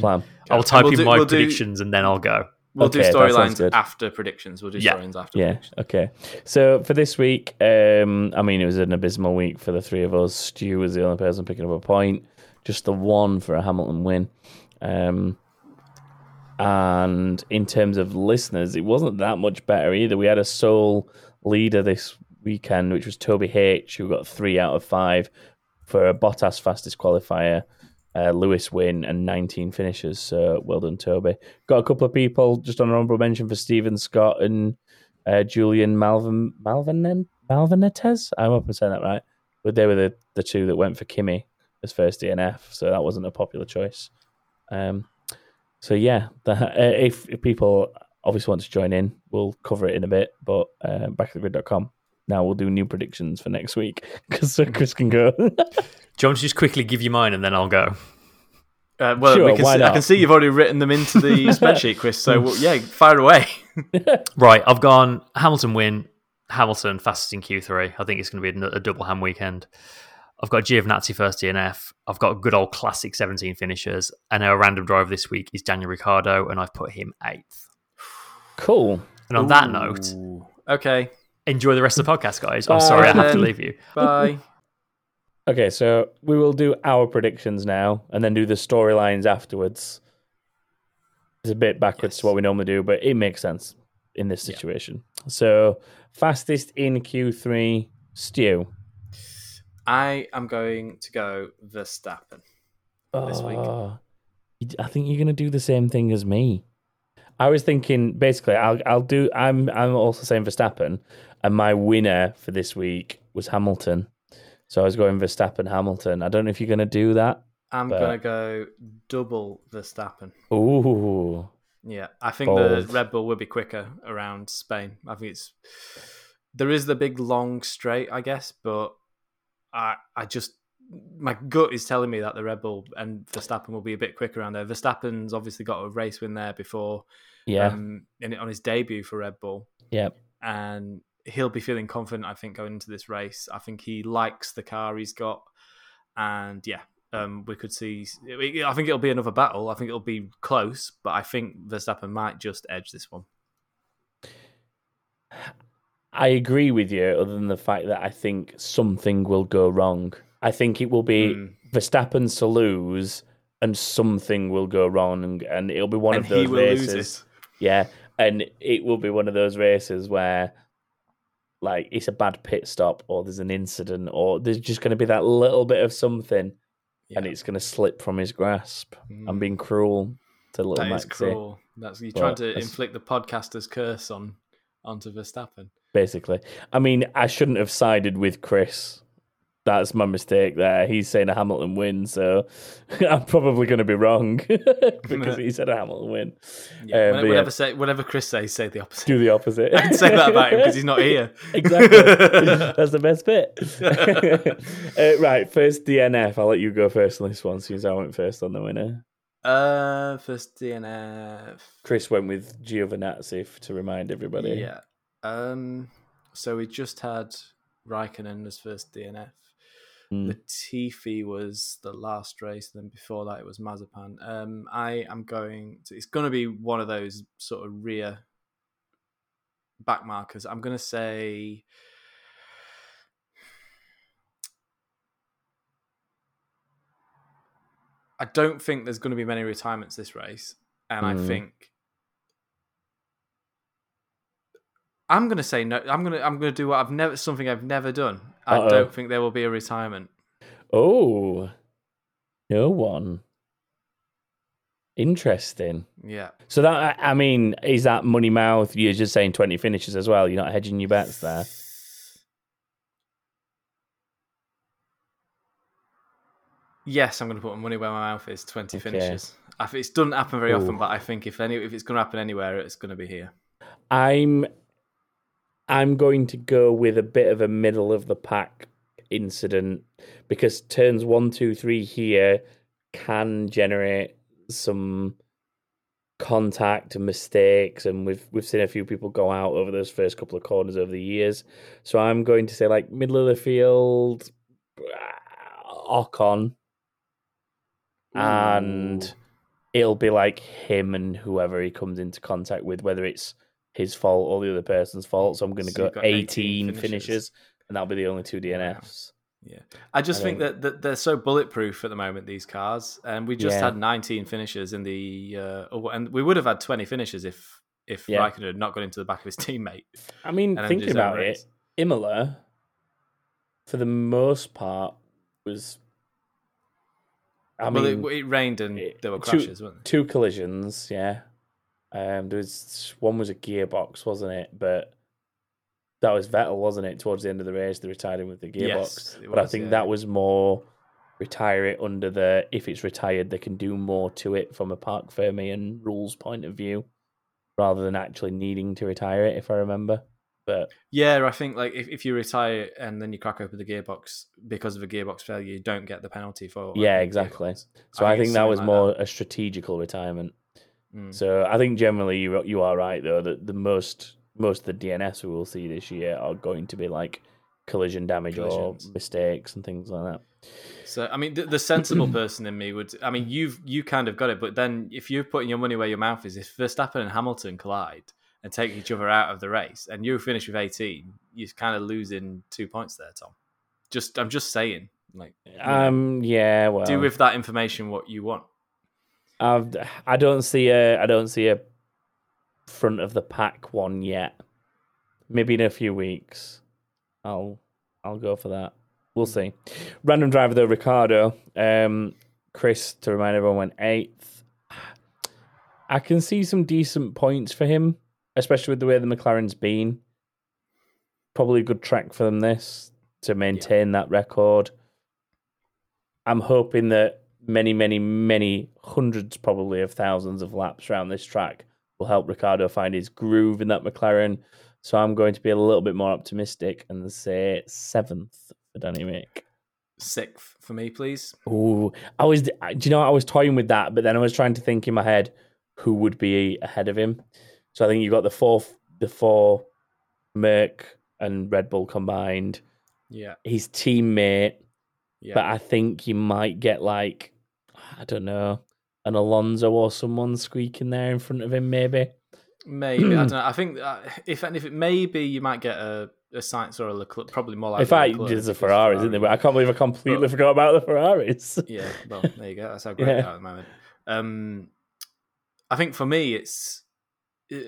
I'll type We'll in do- my we'll do- predictions, and then I'll go. We'll Okay, do storylines after predictions. We'll do Yeah. storylines after. Yeah. predictions. Okay. So for this week, um, I mean, it was an abysmal week for the three of us. Stu was the only person picking up a point, just the one for a Hamilton win. Um, and in terms of listeners, it wasn't that much better either. We had a sole leader this weekend, which was Toby H, who got three out of five for a Bottas fastest qualifier. Uh, Lewis win and 19 finishes. So well done, Toby. Got a couple of people just on honorable mention for Stephen Scott and uh, Julian Malvin Malvin Malvinetes. I hope I'm saying that right. But they were the, the two that went for Kimi as first DNF, so that wasn't a popular choice. Um, so yeah, uh, if, if people obviously want to join in, we'll cover it in a bit. But uh, backofthegrid.com. Now we'll do new predictions for next week because Chris can go. Do you just quickly give you mine, and then I'll go? Uh, well, Sure, we can why see, I can see you've already written them into the spreadsheet, Chris. So well, yeah, fire away. Right, I've gone Hamilton win, Hamilton fastest in Q3. I think it's going to be a, a double ham weekend. I've got Giovinazzi first DNF. I've got a good old classic 17 finishers. And our random driver this week is Daniel Ricciardo, and I've put him eighth. cool. And on that note, okay, enjoy the rest of the podcast, guys. I'm Bye. sorry I have to leave you. bye. Okay, so we will do our predictions now and then do the storylines afterwards. It's a bit backwards Yes. to what we normally do, but it makes sense in this situation. So, fastest in Q3, Stu. I am going to go Verstappen. This week. Oh, I think you're going to do the same thing as me. I was thinking basically I'll I'll do I'm I'm also saying Verstappen and my winner for this week was Hamilton. So I was going Verstappen Hamilton. I don't know if you're going to do that. I'm But- going to go double Verstappen. Ooh. Yeah, I think the Red Bull will be quicker around Spain. I think it's there is the big long straight, I guess, but I I just my gut is telling me that the Red Bull and Verstappen will be a bit quicker around there. Verstappen's obviously got a race win there before, Yeah. um, in, on his debut for Red Bull, yeah. and he'll be feeling confident. I think going into this race, I think he likes the car he's got, and yeah, um, we could see. I think it'll be another battle. I think it'll be close, but I think Verstappen might just edge this one. I agree with you, other than the fact that I think something will go wrong. I think it will be Mm. Verstappen's to lose, and something will go wrong, and, and it'll be one and of those races. Yeah, and it will be one of those races where, like, it's a bad pit stop, or there's an incident, or there's just going to be that little bit of something, and it's going to slip from his grasp. I'm Mm. being cruel to little That is Maxi, cruel. That's you're But trying to that's- inflict the podcaster's curse on onto Verstappen. basically. I mean, I shouldn't have sided with Chris. That's my mistake there. He's saying a Hamilton win, so I'm probably going to be wrong because he said a Hamilton win. Yeah, when- but yeah. whatever say, whatever Chris says, say the opposite. Do the opposite. I can say that about him because he's not here. exactly. That's the best bit. uh, right, first DNF. I'll let you go first on this one, since I went first on the winner. Uh, first DNF. Chris went with Giovinazzi to remind everybody. Yeah. Um. So we just had Raikkonen as first DNF. Mm. Latifi was the last race, and then before that it was Mazepin. Um, I am going. To, it's going to be one of those sort of rear back markers. I'm going to say. I don't think there's going to be many retirements this race, and I Mm. think I'm going to say no. I'm going to I'm going to do what I've never something I've never done. I Uh-oh. don't think there will be a retirement. Oh, no one. Interesting. Yeah. So that I I mean, is that money mouth? You're just saying twenty finishes as well. You're not hedging your bets there. Yes, I'm going to put my money where my mouth is. Twenty Okay. finishes. I think it doesn't happen very often, but I think if any if it's going to happen anywhere, it's going to be here. I'm I'm going to go with a bit of a middle of the pack incident because turns one, two, three here can generate some contact and mistakes and we've we've seen a few people go out over those first couple of corners over the years. So I'm going to say like middle of the field uh, Ocon and it'll be like him and whoever he comes into contact with, whether it's his fault or the other person's fault. So I'm going to So go 18, 18 finishes. finishes. and that'll be the only two DNFs. Yeah, I just I think think- that, that they're so bulletproof at the moment. These cars, and we just Yeah. had 19 finishes in the, uh, oh, and we would have had 20 finishes if if Yeah. Raikkonen had not got into the back of his teammate. I mean, And thinking about it, race. Imola, for the most part, was. I well, mean, it, it rained and it- there were two- crashes, weren't there? two collisions, yeah. Um, there was one was a gearbox, wasn't it? But that was Vettel, wasn't it? Towards the end of the race, they retired him with the gearbox. Yes, but I think yeah. that was more retire it under the if it's retired, they can do more to it from a parc fermé rules point of view, rather than actually needing to retire it. If I remember, but Yeah, I think like if, if you retire and then you crack open the gearbox because of a gearbox failure, you don't get the penalty for. yeah, exactly. So I, think think, that was like more a strategical retirement. Mm. So I think generally you you are right though that the most most of the DNS we will see this year are going to be like collision damage Collisions. or mistakes and things like that. So I mean, the, the sensible person in me would. I mean, you've you kind of got it, but then if you're putting your money where your mouth is, if Verstappen and Hamilton collide and take each other out of the race, and you finish with 18, you're kind of losing two points there, Tom. Just I'm just saying, like, Um, yeah, well, do with that information what you want. I've, I don't see a I don't see a front of the pack one yet. Maybe in a few weeks, I'll I'll go for that. We'll see. Random driver though, Ricciardo. Um, Chris to remind everyone went eighth. I can see some decent points for him, especially with the way the McLaren's been. Probably a good track for them this to maintain that record. I'm hoping that many, many, many hundreds, probably of thousands of laps around this track will help Ricciardo find his groove in that McLaren. So I'm going to be a little bit more optimistic and say seventh for Danny Ric. Sixth for me, please. Ooh, I was. Do you know? I was toying with that, but then I was trying to think in my head who would be ahead of him. So I think you got the fourth, the four, Merc and Red Bull combined. Yeah, His teammate, yeah. but I think you might get like I don't know, an Alonso or someone squeaking there in front of him, maybe. Maybe I don't know. I think uh, if and if it maybe you might get a a Sainz or a Leclerc, probably more like In fact, there's the Ferraris, isn't there? But I can't believe I completely But- forgot about the Ferraris. Yeah, well, there you go. That's how great Yeah. they are at the moment. Um, I think for me, it's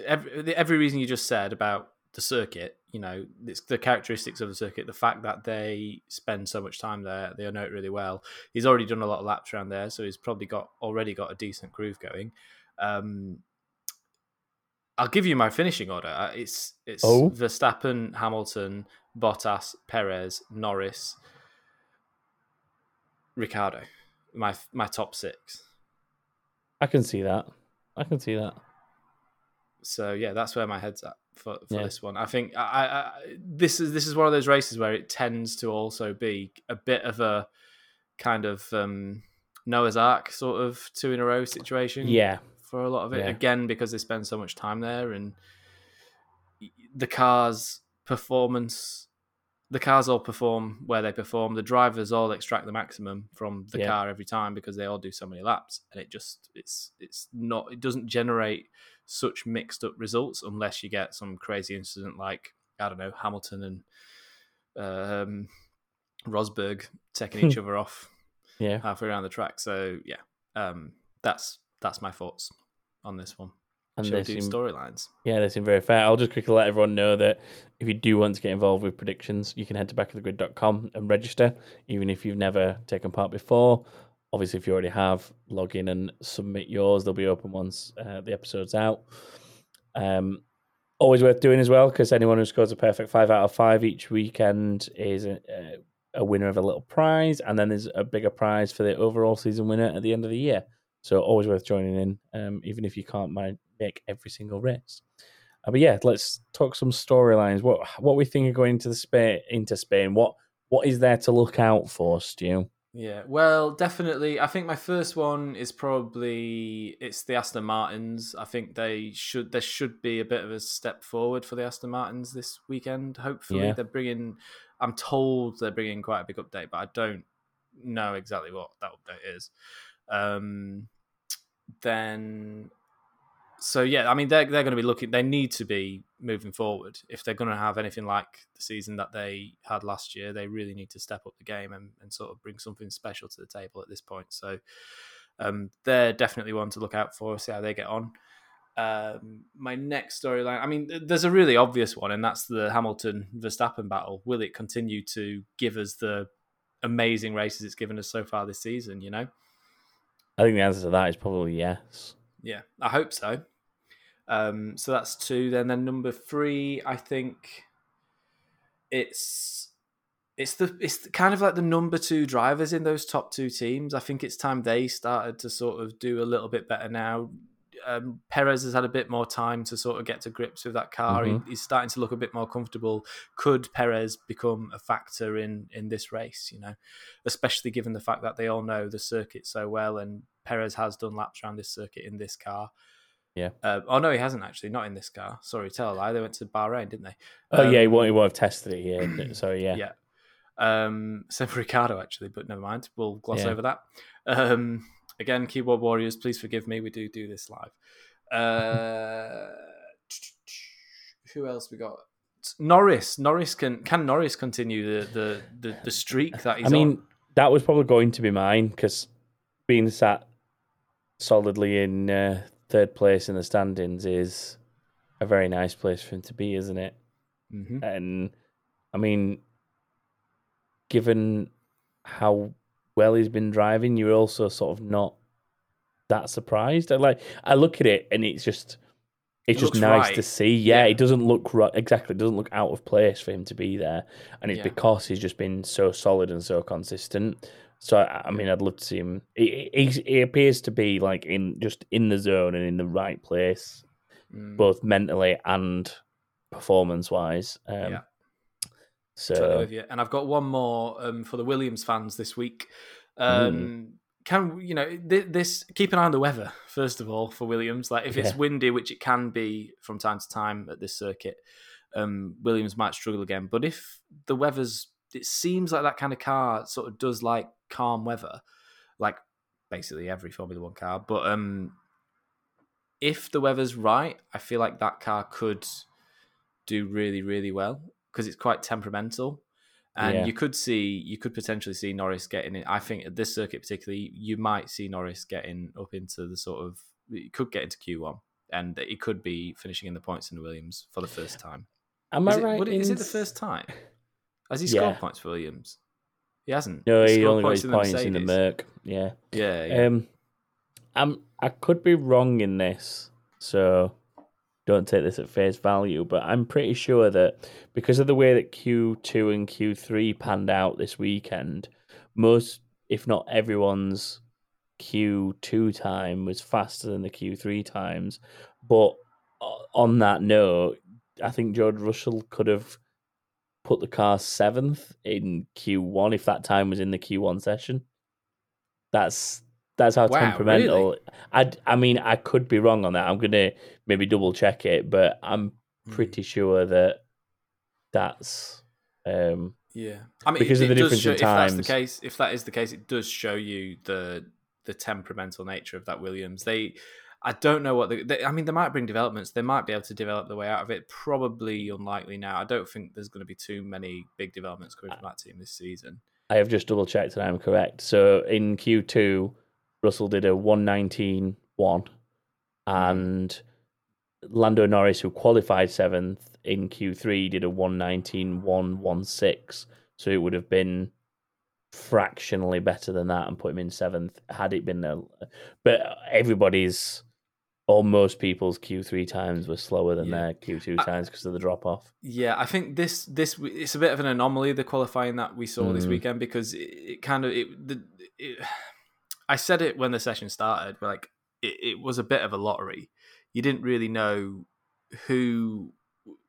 every, every reason you just said about the circuit. You know, it's the characteristics of the circuit, the fact that they spend so much time there, they know it really well. He's already done a lot of laps around there, so he's probably got already got a decent groove going. Um, I'll give you my finishing order. Uh, It's it's Oh. Verstappen, Hamilton, Bottas, Perez, Norris, Ricciardo. My my top six. I can see that. I can see that. So yeah, that's where my head's at for, for Yeah. this one. I think I, I, this is this is one of those races where it tends to also be a bit of a kind of um, Noah's Ark sort of two in a row situation. Yeah. for a lot of it Yeah. again because they spend so much time there and the cars performance the cars all perform where they perform the drivers all extract the maximum from the Yeah. car every time because they all do so many laps and it just it's it's not it doesn't generate such mixed up results unless you get some crazy incident like i don't know hamilton and um rosberg taking each other off Yeah. halfway around the track so yeah um that's that's my thoughts on this one And they do storylines yeah, they seem very fair. I'll just quickly let everyone know that if you do want to get involved with predictions, you can head to backofthegrid.com and register, even if you've never taken part before. Obviously, if you already have, log in and submit yours. They'll be open once uh, the episode's out. Um, always worth doing as well because anyone who scores a perfect five out of five each weekend is a, a winner of a little prize, and then there's a bigger prize for the overall season winner at the end of the year. So always worth joining in, um, even if you can't make every single race. Uh, but yeah, let's talk some storylines. What what we think are going into the Spain into Spain? What what is there to look out for, Stu? Yeah, well, definitely. I think my first one is probably it's the Aston Martins. I think they should there should be a bit of a step forward for the Aston Martins this weekend. Hopefully, Yeah. they're bringing. I'm told they're bringing quite a big update, but I don't know exactly what that update is. Um, then, so yeah, I mean they're they're going to be looking. They need to be moving forward if they're going to have anything like the season that they had last year. They really need to step up the game and, and sort of bring something special to the table at this point. So um, they're definitely one to look out for. See how they get on. Um, my next storyline, I mean, there's a really obvious one, and that's the Hamilton Verstappen battle. Will it continue to give us the amazing races it's given us so far this season? You know, I think the answer to that is probably yes. Yeah, I hope so. Um, so that's two. Then, then number three, I think it's it's the it's kind of like the number two drivers in those top two teams. I think it's time they started to sort of do a little bit better now. Um, Perez has had a bit more time to sort of get to grips with that car. Mhm. He, he's starting to look a bit more comfortable. Could Perez become a factor in in this race? You know, especially given the fact that they all know the circuit so well, and Perez has done laps around this circuit in this car. Yeah. Uh, oh no, he hasn't actually. Not in this car. Sorry, tell a lie. They went to Bahrain, didn't they? Oh yeah, he Um, won't, he won't have tested it here. So yeah, yeah. Um, same for Ricciardo actually, but never mind. We'll gloss Yeah. over that. Um, again, keyboard warriors, please forgive me. We do do this live. Uh, who else we got? Norris. Norris can can Norris continue the the the, the streak that he's I mean, on? that was probably going to be mine because being sat solidly in uh, third place in the standings is a very nice place for him to be, isn't it? Mhm. And I mean, given how well he's been driving, you're also sort of not that surprised. I like I look at it and it's just it's It just nice right. to see. Yeah, Yeah. it doesn't look right exactly. It doesn't look out of place for him to be there, and it's Yeah. because he's just been so solid and so consistent. So I, mean, I'd love to see him. He, he, he appears to be like in just in the zone and in the right place, Mm, both mentally and performance wise. Um, Yeah. So totally with you. And I've got one more um, for the Williams fans this week. Um, Can you know th- this? Keep an eye on the weather first of all for Williams. Like if it's Yeah. windy, which it can be from time to time at this circuit, um, Williams might struggle again. But if the weather's, it seems like that kind of car sort of does like calm weather, like basically every Formula One car. But um, if the weather's right, I feel like that car could do really, really well because it's quite temperamental. And Yeah. you could see, you could potentially see Norris getting in. I think at this circuit, particularly, you might see Norris getting up into the sort of, he could get into Q1 and it could be finishing in the points in the Williams for the first time. am Is I it, right? it- in is it the first time? Has he Yeah. scored points for Williams? He hasn't. No, He's he scored only got his points in the. Merc. Yeah. Yeah, yeah. Um, I'm I could be wrong in this, so don't take this at face value. But I'm pretty sure that because of the way that Q2 and Q3 panned out this weekend, most, if not everyone's Q2 time was faster than the Q3 times. But on that note, I think George Russell could have put the car seventh in Q1 if that time was in the Q1 session. That's that's how Wow, temperamental. really? I I mean I could be wrong on that. I'm gonna maybe double check it, but I'm Hmm. pretty sure that that's um Yeah, I mean, Because it, of the difference show, in if that's the case, if that is the case, it does show you the the temperamental nature of that Williams. They, I don't know what the, they, I mean. They might bring developments. They might be able to develop the way out of it. Probably unlikely now. I don't think there's going to be too many big developments coming from that team this season. I have just double checked and I'm correct. So in Q2, Russell did a 119 1 mm-hmm. and Lando Norris, who qualified seventh in Q3, did a 119 116. So it would have been fractionally better than that and put him in seventh had it been a. But everybody's or most people's Q3 times were slower than Yeah. their Q2 I- times because of the drop off. Yeah, I think this this it's a bit of an anomaly the qualifying that we saw this Mhm. weekend because it, it kind of it, the, it I said it when the session started, but like it, it was a bit of a lottery. You didn't really know who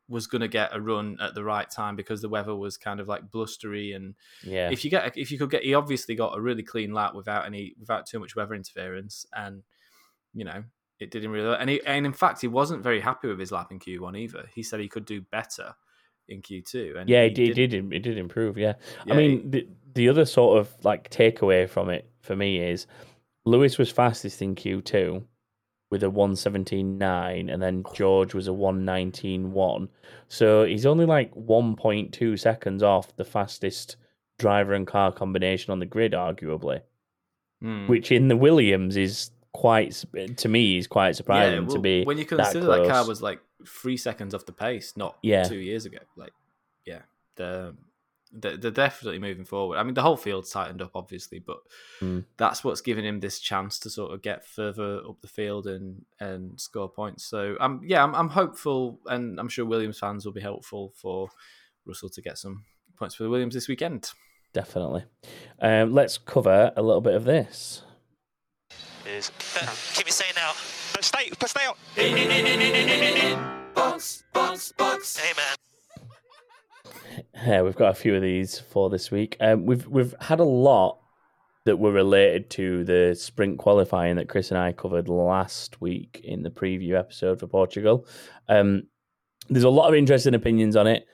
was going to get a run at the right time because the weather was kind of like blustery and Yeah. if you get if you could get he obviously got a really clean lap without any without too much weather interference and you know it didn't really and he, and in fact he wasn't very happy with his lap in Q1 either he said he could do better in Q2 and yeah, he did, didn't. it did. Improve. Yeah, Yeah, I mean, the the other sort of like takeaway from it for me is Lewis was fastest in Q two with a one seventeen nine, and then George was a one nineteen one. So he's only like one point two seconds off the fastest driver and car combination on the grid, arguably. Hmm. Which in the Williams is quite to me is quite surprising to well, be when you that consider that, car was like three seconds off the pace, not Yeah. two years ago. Like, yeah, they're, they're they're definitely moving forward. I mean, the whole field's tightened up, obviously, but Mm. that's what's giving him this chance to sort of get further up the field and and score points. So, um, yeah, I'm I'm hopeful, and I'm sure Williams fans will be helpful for Russell to get some points for the Williams this weekend. definitely. Um, let's cover a little bit of this. Is keep it saying now. But stay, but stay out. Hey man. Yeah, we've got a few of these for this week. Um, we've we've had a lot that were related to the sprint qualifying that Chris and I covered last week in the preview episode for Portugal. Um, there's a lot of interesting opinions on it.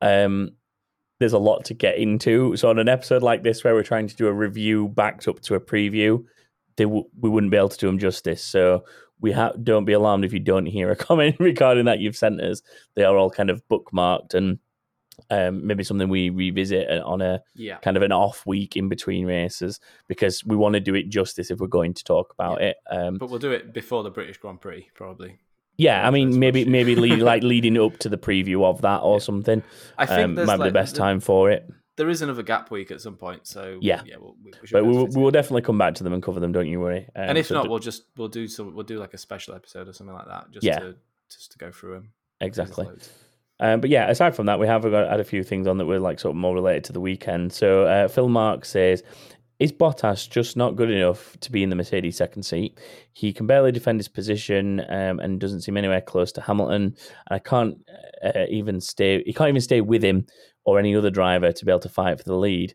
Um, there's a lot to get into. So on an episode like this, where we're trying to do a review backed up to a preview, they w- we wouldn't be able to do them justice. So we ha- don't be alarmed if you don't hear a comment regarding that you've sent us. They are all kind of bookmarked and um, maybe something we revisit on a Yeah, kind of an off week in between races because we want to do it justice if we're going to talk about Yeah. it. Um, but we'll do it before the British Grand Prix, probably. yeah, I mean, maybe maybe lead, like leading up to the preview of that or something. I think Um, might be the best time for it. There is another gap week at some point, so Yeah. yeah, we'll, we, we But we will, we will definitely come back to them and cover them. Don't you worry. Um, and if so not, we'll just we'll do some we'll do like a special episode or something like that, just Yeah. to just to go through them. exactly. Um, but yeah, aside from that, we have got, had a few things on that were like sort of more related to the weekend. So uh, Phil Mark says, "Is Bottas just not good enough to be in the Mercedes second seat? He can barely defend his position um, and doesn't seem anywhere close to Hamilton. And I can't uh, even stay. He can't even stay with him or any other driver to be able to fight for the lead."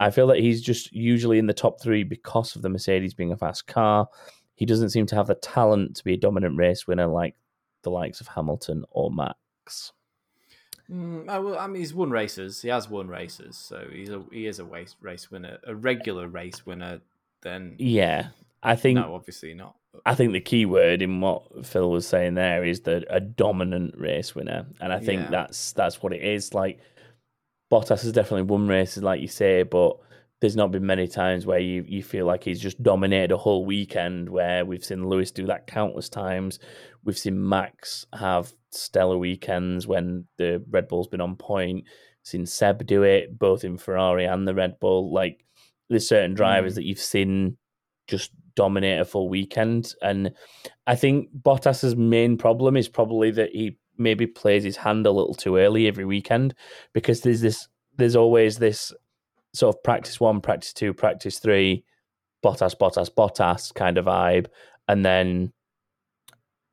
I feel that he's just usually in the top three because of the Mercedes being a fast car. He doesn't seem to have the talent to be a dominant race winner like the likes of Hamilton or Max. Mm, I, will, I mean, he's won races. He has won races, so he's a he is a race race winner, a regular race winner. Then Yeah, I think no, obviously not. But I think the key word in what Phil was saying there is that a dominant race winner, and I think Yeah. that's that's what it is. Like Bottas has definitely won races, like you say, but there's not been many times where you you feel like he's just dominated a whole weekend. Where we've seen Lewis do that countless times. We've seen Max have stellar weekends when the Red Bull's been on point. Seen Seb do it both in Ferrari and the Red Bull. Like there's certain drivers mm. that you've seen just dominate a full weekend. And I think Bottas's main problem is probably that he maybe plays his hand a little too early every weekend because there's this there's always this sort of practice one, practice two, practice three, Bottas, Bottas, Bottas kind of vibe. And then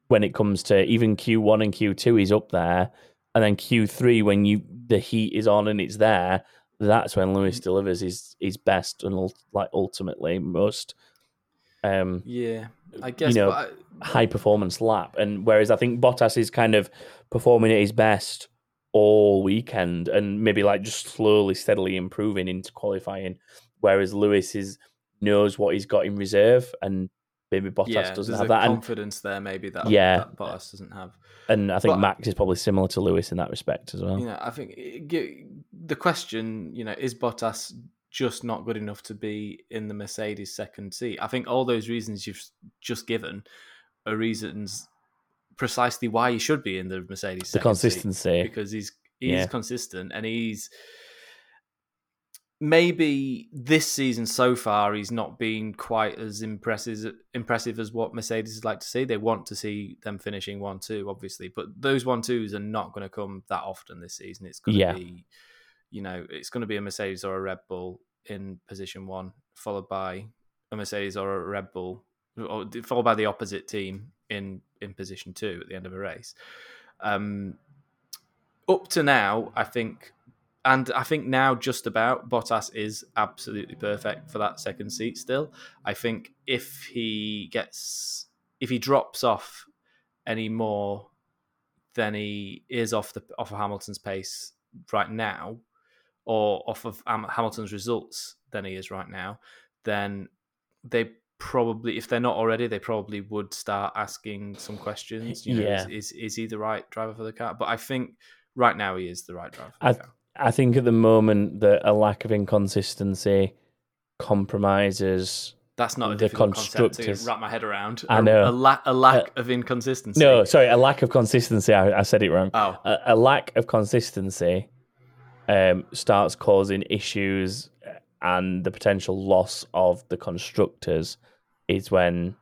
when it comes to even Q1 and Q2, he's up there. And then Q3, when you the heat is on and it's there, that's when Lewis delivers his his best and like ultimately most um yeah, I guess. you know, I- high performance lap. And whereas I think Bottas is kind of performing at his best all weekend and maybe like just slowly, steadily improving into qualifying. Whereas Lewis is knows what he's got in reserve and maybe Bottas yeah, doesn't have a that. And, confidence there, maybe that Yeah. that Bottas doesn't have. and I think But- Max is probably similar to Lewis in that respect as well. You know, I think it- the question, you know, is Bottas just not good enough to be in the Mercedes second seat? I think all those reasons you've just given are reasons precisely why he should be in the Mercedes the consistency. because he's he's Yeah. consistent and he's maybe this season so far he's not been quite as impressive impressive as what Mercedes would like to see. They want to see them finishing one two, obviously, but those one twos are not going to come that often this season. It's going to Yeah. be, you know, it's going to be a Mercedes or a Red Bull in position one, followed by a Mercedes or a Red Bull, or followed by the opposite team in in position two at the end of a race. Um, up to now, I think, and I think now just about Bottas is absolutely perfect for that second seat. Still, I think if he gets if he drops off any more than he is off the off of Hamilton's pace right now, or off of Hamilton's results than he is right now, then they probably, if they're not already, they probably would start asking some questions. You know, Yeah. is, is is he the right driver for the car? But I think right now he is the right driver. For I the car. I think at the moment that a lack of inconsistency compromises. That's not a the concept to wrap my head around. I A- know. a, la- a lack uh, of inconsistency. No, sorry, a lack of consistency. I, I said it wrong. Oh, a, a lack of consistency um, starts causing issues and the potential loss of the constructors is when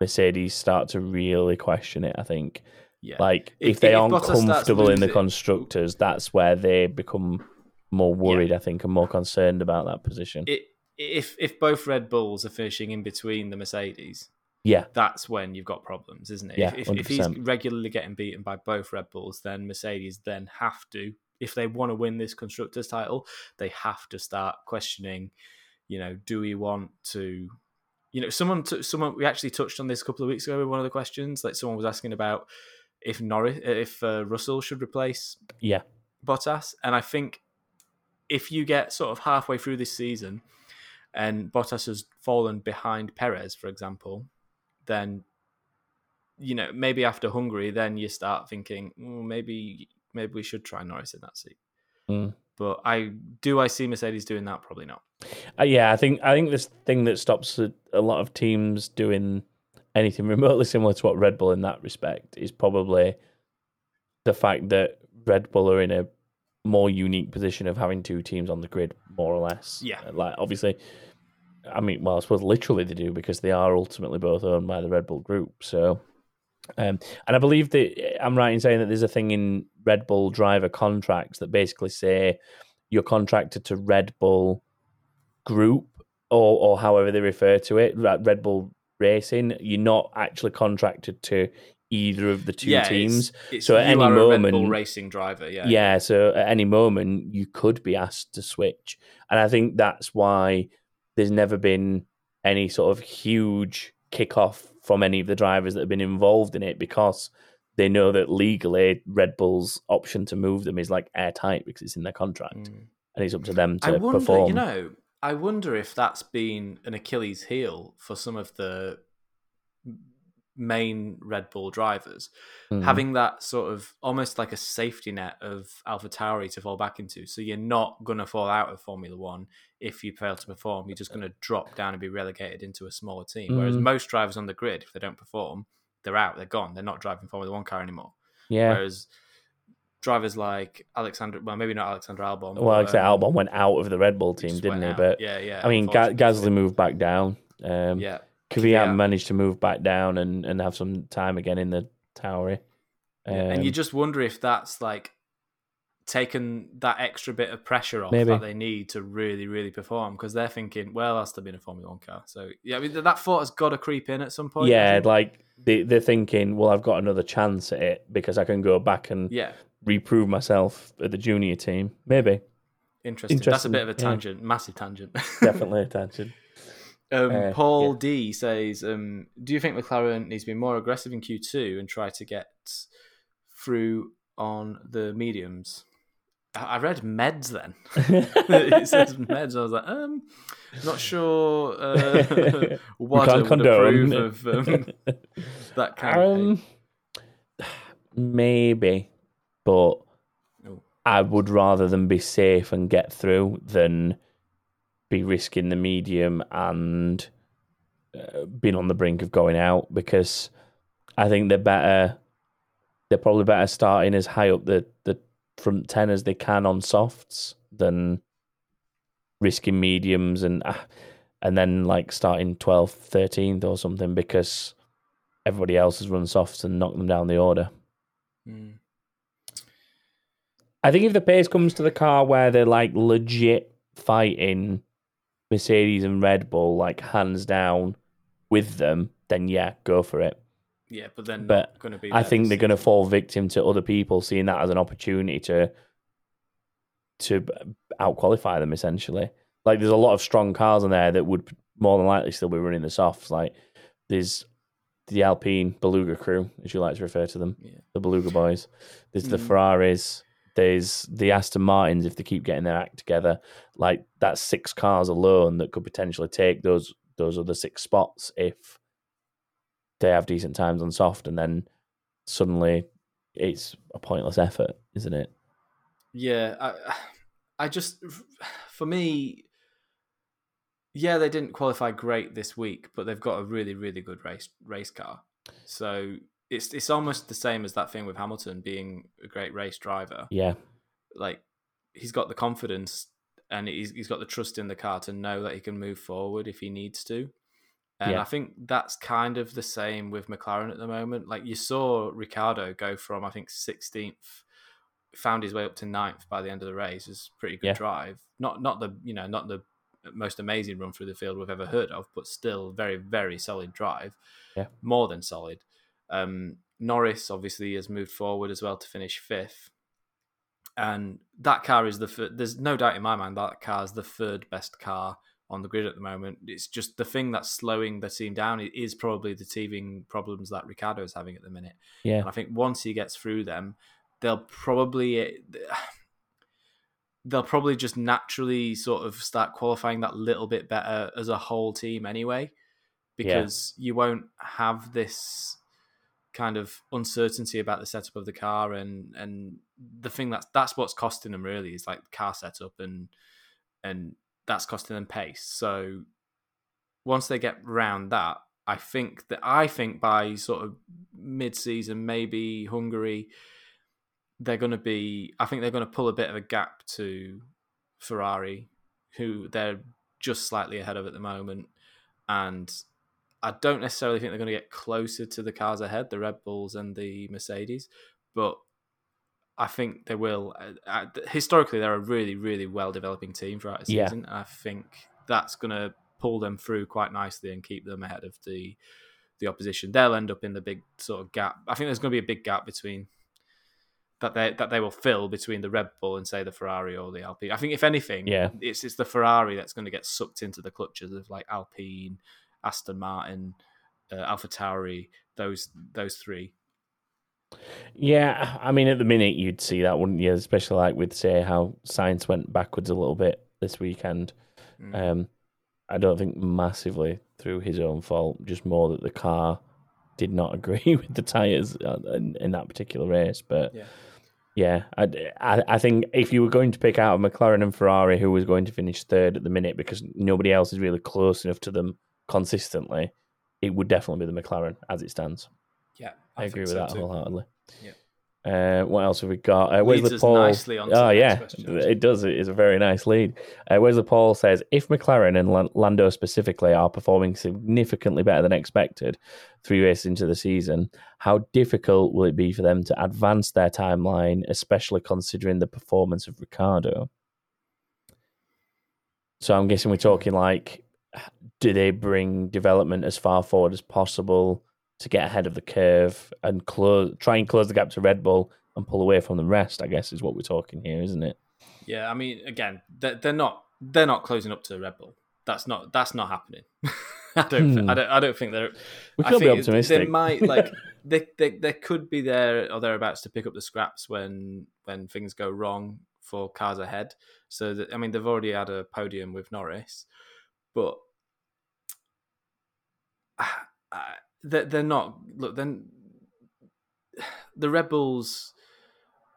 Mercedes start to really question it. I think, yeah. like if, If- they if aren't Bottas comfortable in the constructors, that's where they become more worried. I think and more concerned about that position. it, if if both Red Bulls are finishing in between the Mercedes, yeah, that's when you've got problems, isn't it? Yeah, if, if, if he's regularly getting beaten by both Red Bulls, then Mercedes then have to, if they want to win this constructors title, they have to start questioning. You know, do we want to? You know, someone, t- someone. We actually touched on this a couple of weeks ago with one of the questions. Like someone was asking about if Norris, if uh, Russell should replace yeah, Bottas. And I think if you get sort of halfway through this season and Bottas has fallen behind Perez, for example, then you know maybe after Hungary, then you start thinking "Mm, maybe maybe we should try Norris in that seat. Mm. But I do I see Mercedes doing that? Probably not. Uh, yeah. I think I think this thing that stops a, a lot of teams doing anything remotely similar to what Red Bull in that respect is probably the fact that Red Bull are in a more unique position of having two teams on the grid, more or less. Yeah. Uh, Like obviously, I mean, well, I suppose literally they do because they are ultimately both owned by the Red Bull Group. So, um, and I believe that I'm right in saying that there's a thing in Red Bull driver contracts that basically say you're contracted to Red Bull Group or or however they refer to it, Red Bull Racing. You're not actually contracted to either of the two yeah, teams. It's, So at any are a Red Bull moment- racing driver. Yeah, Yeah, so at any moment you could be asked to switch. And I think that's why there's never been any sort of huge kickoff from any of the drivers that have been involved in it because they know that legally Red Bull's option to move them is like airtight because it's in their contract Mm. and it's up to them to I wonder, perform. you know, I wonder if that's been an Achilles heel for some of the main Red Bull drivers, Mhm. having that sort of almost like a safety net of Alpha Tauri to fall back into. So you're not going to fall out of Formula One if you fail to perform. You're just going to drop down and be relegated into a smaller team. Whereas Mhm. most drivers on the grid, if they don't perform, they're out, they're gone, they're not driving Formula One car anymore. yeah. Whereas drivers like Alexander, well, maybe not Alexander Albon. Well, like um, Albon went out of the Red Bull team, didn't he? out. But yeah, yeah. I mean. Gasly moved back down. Um, Yeah, Kvyat Kvyat. managed to move back down and, and have some time again in the Tauri. Yeah, and you Um, just wonder if that's like taken that extra bit of pressure off Maybe. that they need to really, really perform because they're thinking, well, that's still been a Formula One car. So yeah, I mean that thought has got to creep in at some point. Yeah, like they, they're thinking, well, I've got another chance at it because I can go back and yeah, reprove myself at the junior team. Maybe, interesting. That's a bit of a yeah. tangent, massive tangent. definitely attention. Um, Uh, Paul yeah. D says, um, "Do you think McLaren needs to be more aggressive in Q two and try to get through on the mediums?" I I read meds then. it says meds. I was like, um, not sure. Uh, what I would condone. approve of um, that kind of. Um, maybe, but Oh. I would rather them be safe and get through than be risking the medium and uh, being on the brink of going out because I think they're better. They're probably better starting as high up the, the front ten as they can on softs than risking mediums and uh, and then like starting 12th, 13th or something because everybody else has run softs and knocked them down the order. Mm. I think if the pace comes to the car where they're like legit fighting Mercedes and Red Bull like hands down with them, then yeah, go for it. Yeah, but then But not going to be. I think they're going to fall victim to other people seeing that as an opportunity to to out qualify them essentially. Like there's a lot of strong cars in there that would more than likely still be running the softs. Like there's the Alpine Beluga crew, as you like to refer to them, Yeah. the Beluga boys. There's the Mm. Ferraris. There's the Aston Martins if they keep getting their act together. Like that's six cars alone that could potentially take those those other six spots if they have decent times on soft, and then suddenly it's a pointless effort, isn't it? Yeah, I, I just, for me, yeah, they didn't qualify great this week, but they've got a really, really good race race car. So it's it's almost the same as that thing with Hamilton being a great race driver. Yeah, Like he's got the confidence and he's he's got the trust in the car to know that he can move forward if he needs to. And Yeah. I think that's kind of the same with McLaren at the moment. Like you saw Ricciardo go from I think 16th found his way up to ninth by the end of the race. It's pretty good Yeah. drive. Not not the you know not the most amazing run through the field we've ever heard of, but still very very solid drive. Yeah. more than solid. Um, Norris obviously has moved forward as well to finish fifth, and that car is the fir- there's no doubt in my mind that car is the third best car on the grid at the moment. It's just the thing that's slowing the team down It is probably the teething problems that Ricciardo is having at the minute. yeah, And I think once he gets through them, they'll probably eh, they'll probably just naturally sort of start qualifying that little bit better as a whole team anyway, because you won't have this kind of uncertainty about the setup of the car and and the thing that's that's what's costing them really is like car setup and and that's costing them pace. So once they get round that, I think that I think by sort of mid-season, maybe Hungary, they're going to be. I think they're going to pull a bit of a gap to Ferrari, who they're just slightly ahead of at the moment, and I don't necessarily think they're going to get closer to the cars ahead, the Red Bulls and the Mercedes, but I think they will. Uh, uh, historically, they're a really, really well developing team throughout the Yeah. season. I think that's going to pull them through quite nicely and keep them ahead of the the opposition. They'll end up in the big sort of gap. I think there's going to be a big gap between that they that they will fill between the Red Bull and say the Ferrari or the Alpine. I think if anything, Yeah. it's it's the Ferrari that's going to get sucked into the clutches of like Alpine, Aston Martin, uh, AlphaTauri, those those three. Yeah. I mean, at the minute, you'd see that, wouldn't you? Especially like with say how Sainz went backwards a little bit this weekend. Mm. Um, I don't think massively through his own fault, just more that the car did not agree with the tires uh, in, in that particular race. But Yeah. yeah, I, I, I think if you were going to pick out a McLaren and Ferrari who was going to finish third at the minute because nobody else is really close enough to them consistently, it would definitely be the McLaren as it stands. Yeah, I, agree with so that too. wheelheartally. Yeah. Uh, what else have we got? Uh, Leads Wesley us Paul. nicely onto oh the next yeah, question. it does. It is a very nice lead. Uh, Wesley Paul says if McLaren and Lando specifically are performing significantly better than expected three races into the season, how difficult will it be for them to advance their timeline, especially considering the performance of Ricciardo? So I'm guessing we're talking like, do they bring development as far forward as possible to get ahead of the curve and close, try and close the gap to Red Bull and pull away from the rest? I guess is what we're talking here, isn't it? Yeah, I mean, again, they're, they're not they're not closing up to Red Bull. That's not that's not happening. I don't, hmm. I don't I don't think they're. We could be optimistic. They might like they, they they could be there or thereabouts to pick up the scraps when when things go wrong for cars ahead. So that, I mean, they've already had a podium with Norris, but they're, they're not. Look, then the Red Bulls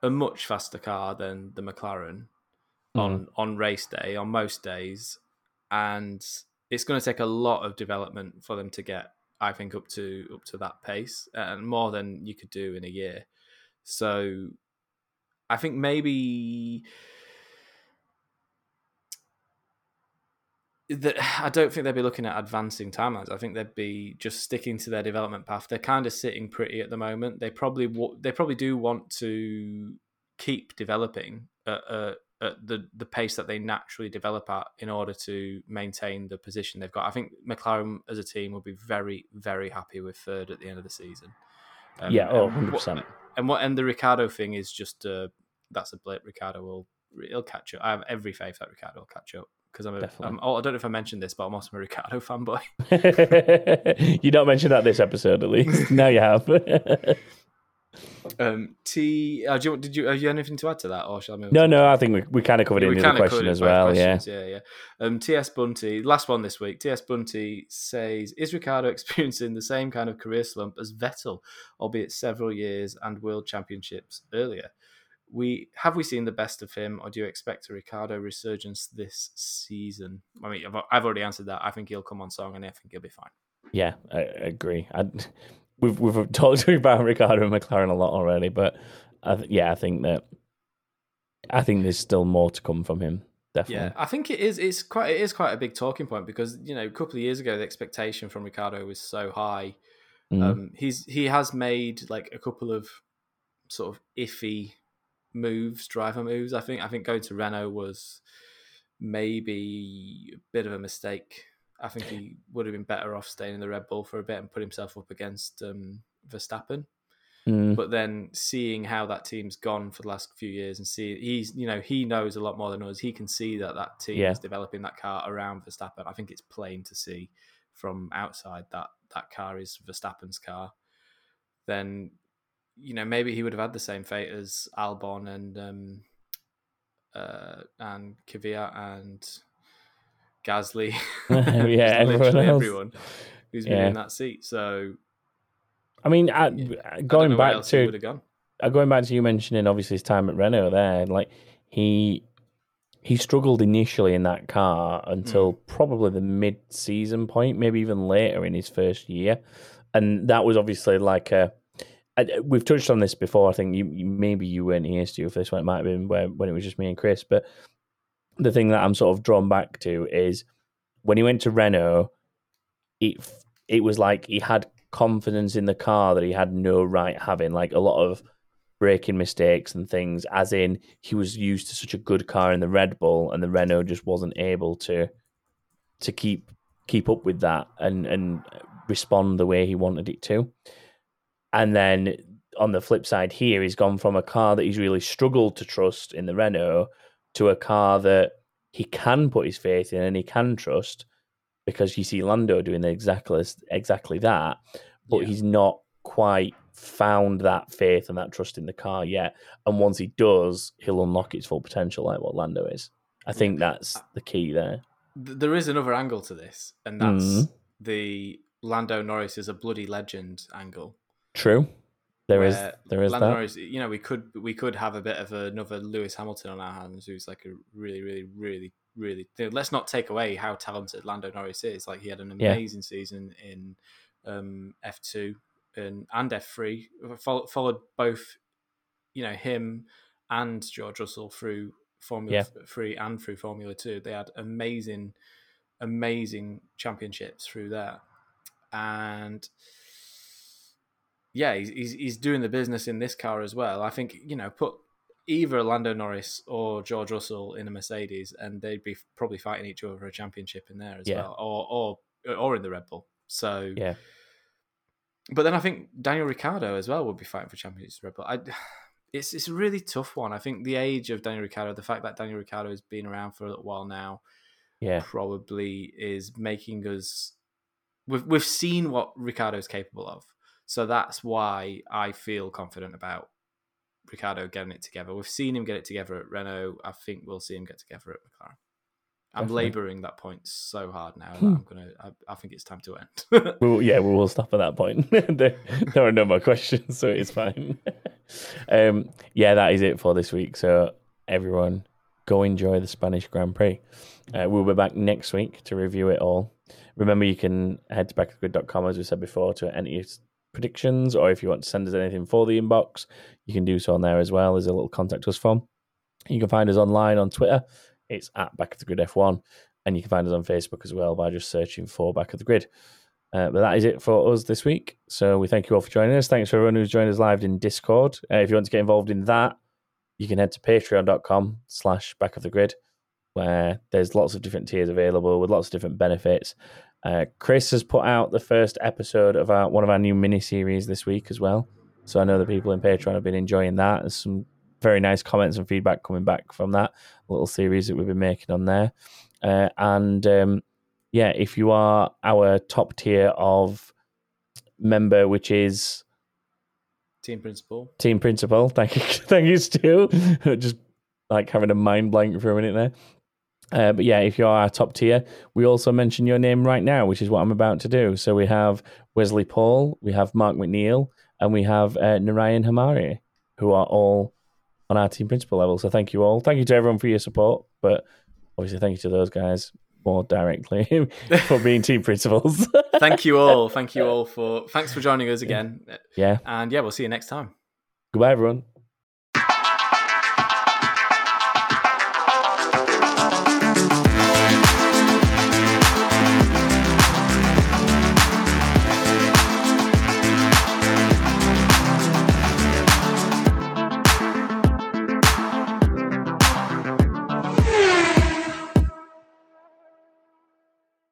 a much faster car than the McLaren mm-hmm. on on race day on most days, and it's going to take a lot of development for them to get, I think, up to up to that pace, and more than you could do in a year. So, I think maybe. That I don't think they'd be looking at advancing timelines. I think they'd be just sticking to their development path. They're kind of sitting pretty at the moment. They probably wa- they probably do want to keep developing at a, at the the pace that they naturally develop at in order to maintain the position they've got. I think McLaren as a team will be very very happy with third at the end of the season. Um, yeah, oh, 100%. and what and the Ricciardo thing is just uh, that's a blip. Ricciardo will he'll catch up. I have every faith that Ricciardo will catch up because I'm a. I'm, oh, I don't know if I mentioned this, but I'm also a Ricciardo fanboy. you don't mention that this episode, at least. now you have. Um, T, uh, do you, did you have you anything to add to that, or shall I move? no, no, I think we, we kind of covered it in the question as well. Yeah. yeah, yeah. Um, T.S. Bunty, last one this week. T.S. Bunty says, "Is Ricciardo experiencing the same kind of career slump as Vettel, albeit several years and world championships earlier? We have we seen the best of him, or do you expect a Ricciardo resurgence this season? I mean, I've, I've already answered that. I think he'll come on song, and I think he'll be fine. Yeah, I, agree. I, we've we've talked about Ricciardo and McLaren a lot already, but I, th- yeah, I think that I think there's still more to come from him. Definitely. Yeah, I think it is. It's quite. It is quite a big talking point because you know a couple of years ago the expectation from Ricciardo was so high. Mm. Um, he's he has made like a couple of sort of iffy moves, driver moves. I think I think going to Renault was maybe a bit of a mistake. I think he would have been better off staying in the Red Bull for a bit and put himself up against um, Verstappen. Mm. But then seeing how that team's gone for the last few years and see he's you know he knows a lot more than us. He can see that that team Yeah. is developing that car around Verstappen. I think it's plain to see from outside that that car is Verstappen's car. Then you know maybe he would have had the same fate as Albon and um, uh, and Kvyat and Gasly. Yeah, everyone everyone who's been Yeah. in that seat. So I mean, I, I don't going where back to gone. uh, going back to you mentioning obviously his time at Renault there, like he he struggled initially in that car until probably the mid season point, maybe even later in his first year, and that was obviously like a. I- We've touched on this before. I think you, you maybe you weren't here, Stu, for this one. It might have been where, when it was just me and Chris. But the thing that I'm sort of drawn back to is when he went to Renault, it it was like he had confidence in the car that he had no right having. Like a lot of braking mistakes and things, as in he was used to such a good car in the Red Bull, and the Renault just wasn't able to to keep keep up with that and and respond the way he wanted it to. And then on the flip side, here he's gone from a car that he's really struggled to trust in the Renault to a car that he can put his faith in and he can trust because you see Lando doing exactly exactly that, but Yeah. he's not quite found that faith and that trust in the car yet. And once he does, he'll unlock its full potential, like what Lando is. I think that's the key there. There is another angle to this, and that's Mhm. the Lando Norris is a bloody legend angle. True. There is there is Lando that. Norris, you know, we could we could have a bit of another Lewis Hamilton on our hands, who's like a really, really, really, really. Let's not take away how talented Lando Norris is. Like he had an Yeah. amazing season in um, F two and and F three. Followed, followed both, you know, him and George Russell through Formula Three and through Formula Two. They had amazing, amazing championships through that, and yeah, he's, he's he's doing the business in this car as well. I think you know put either Lando Norris or George Russell in a Mercedes, and they'd be probably fighting each other for a championship in there as Yeah. well, or or or in the Red Bull. So Yeah. but then I think Daniel Ricciardo as well would be fighting for championships Red Bull. I, it's it's a really tough one. I think the age of Daniel Ricciardo, the fact that Daniel Ricciardo has been around for a little while now, Yeah. probably is making us. We've we've seen what Ricciardo's capable of, so that's why I feel confident about Ricciardo getting it together. We've seen him get it together at Renault. I think we'll see him get together at McLaren. I'm Definitely. labouring that point so hard now that Hmm. I'm gonna. I, I think it's time to end. We will, yeah, we will stop at that point. there, there are no more questions, so it's fine. um, yeah, that is it for this week. So everyone, go enjoy the Spanish Grand Prix. Uh, we'll be back next week to review it all. Remember, you can head to backofthegrid.com, as we said before, to enter predictions, or if you want to send us anything for the inbox, you can do so on there as well. There's a little contact us form. You can find us online on Twitter. It's at Back of the Grid F1. And you can find us on Facebook as well by just searching for Back of the Grid. Uh, but that is it for us this week. So we thank you all for joining us. Thanks for everyone who's joined us live in Discord. Uh, if you want to get involved in that, you can head to patreon.com slash back of the grid, where there's lots of different tiers available with lots of different benefits. Uh, Chris has put out the first episode of our one of our new mini series this week as well. So I know the people in Patreon have been enjoying that. There's some very nice comments and feedback coming back from that little series that we've been making on there. Uh, and um, yeah, if you are our top tier of member, which is Team principal. team principal, thank you, thank you, Stu. Just like having a mind blank for a minute there. Uh, but yeah, if you are our top tier, we also mention your name right now, which is what I'm about to do. So we have Wesley Paul, we have Mark McNeil, and we have uh, Narayan Hamari, who are all on our team principal level. So thank you all. Thank you to everyone for your support, but obviously thank you to those guys more directly for being team principals. Thank you all. Thank you all for. Thanks for joining us again. yeah. And yeah, we'll see you next time. Goodbye, everyone.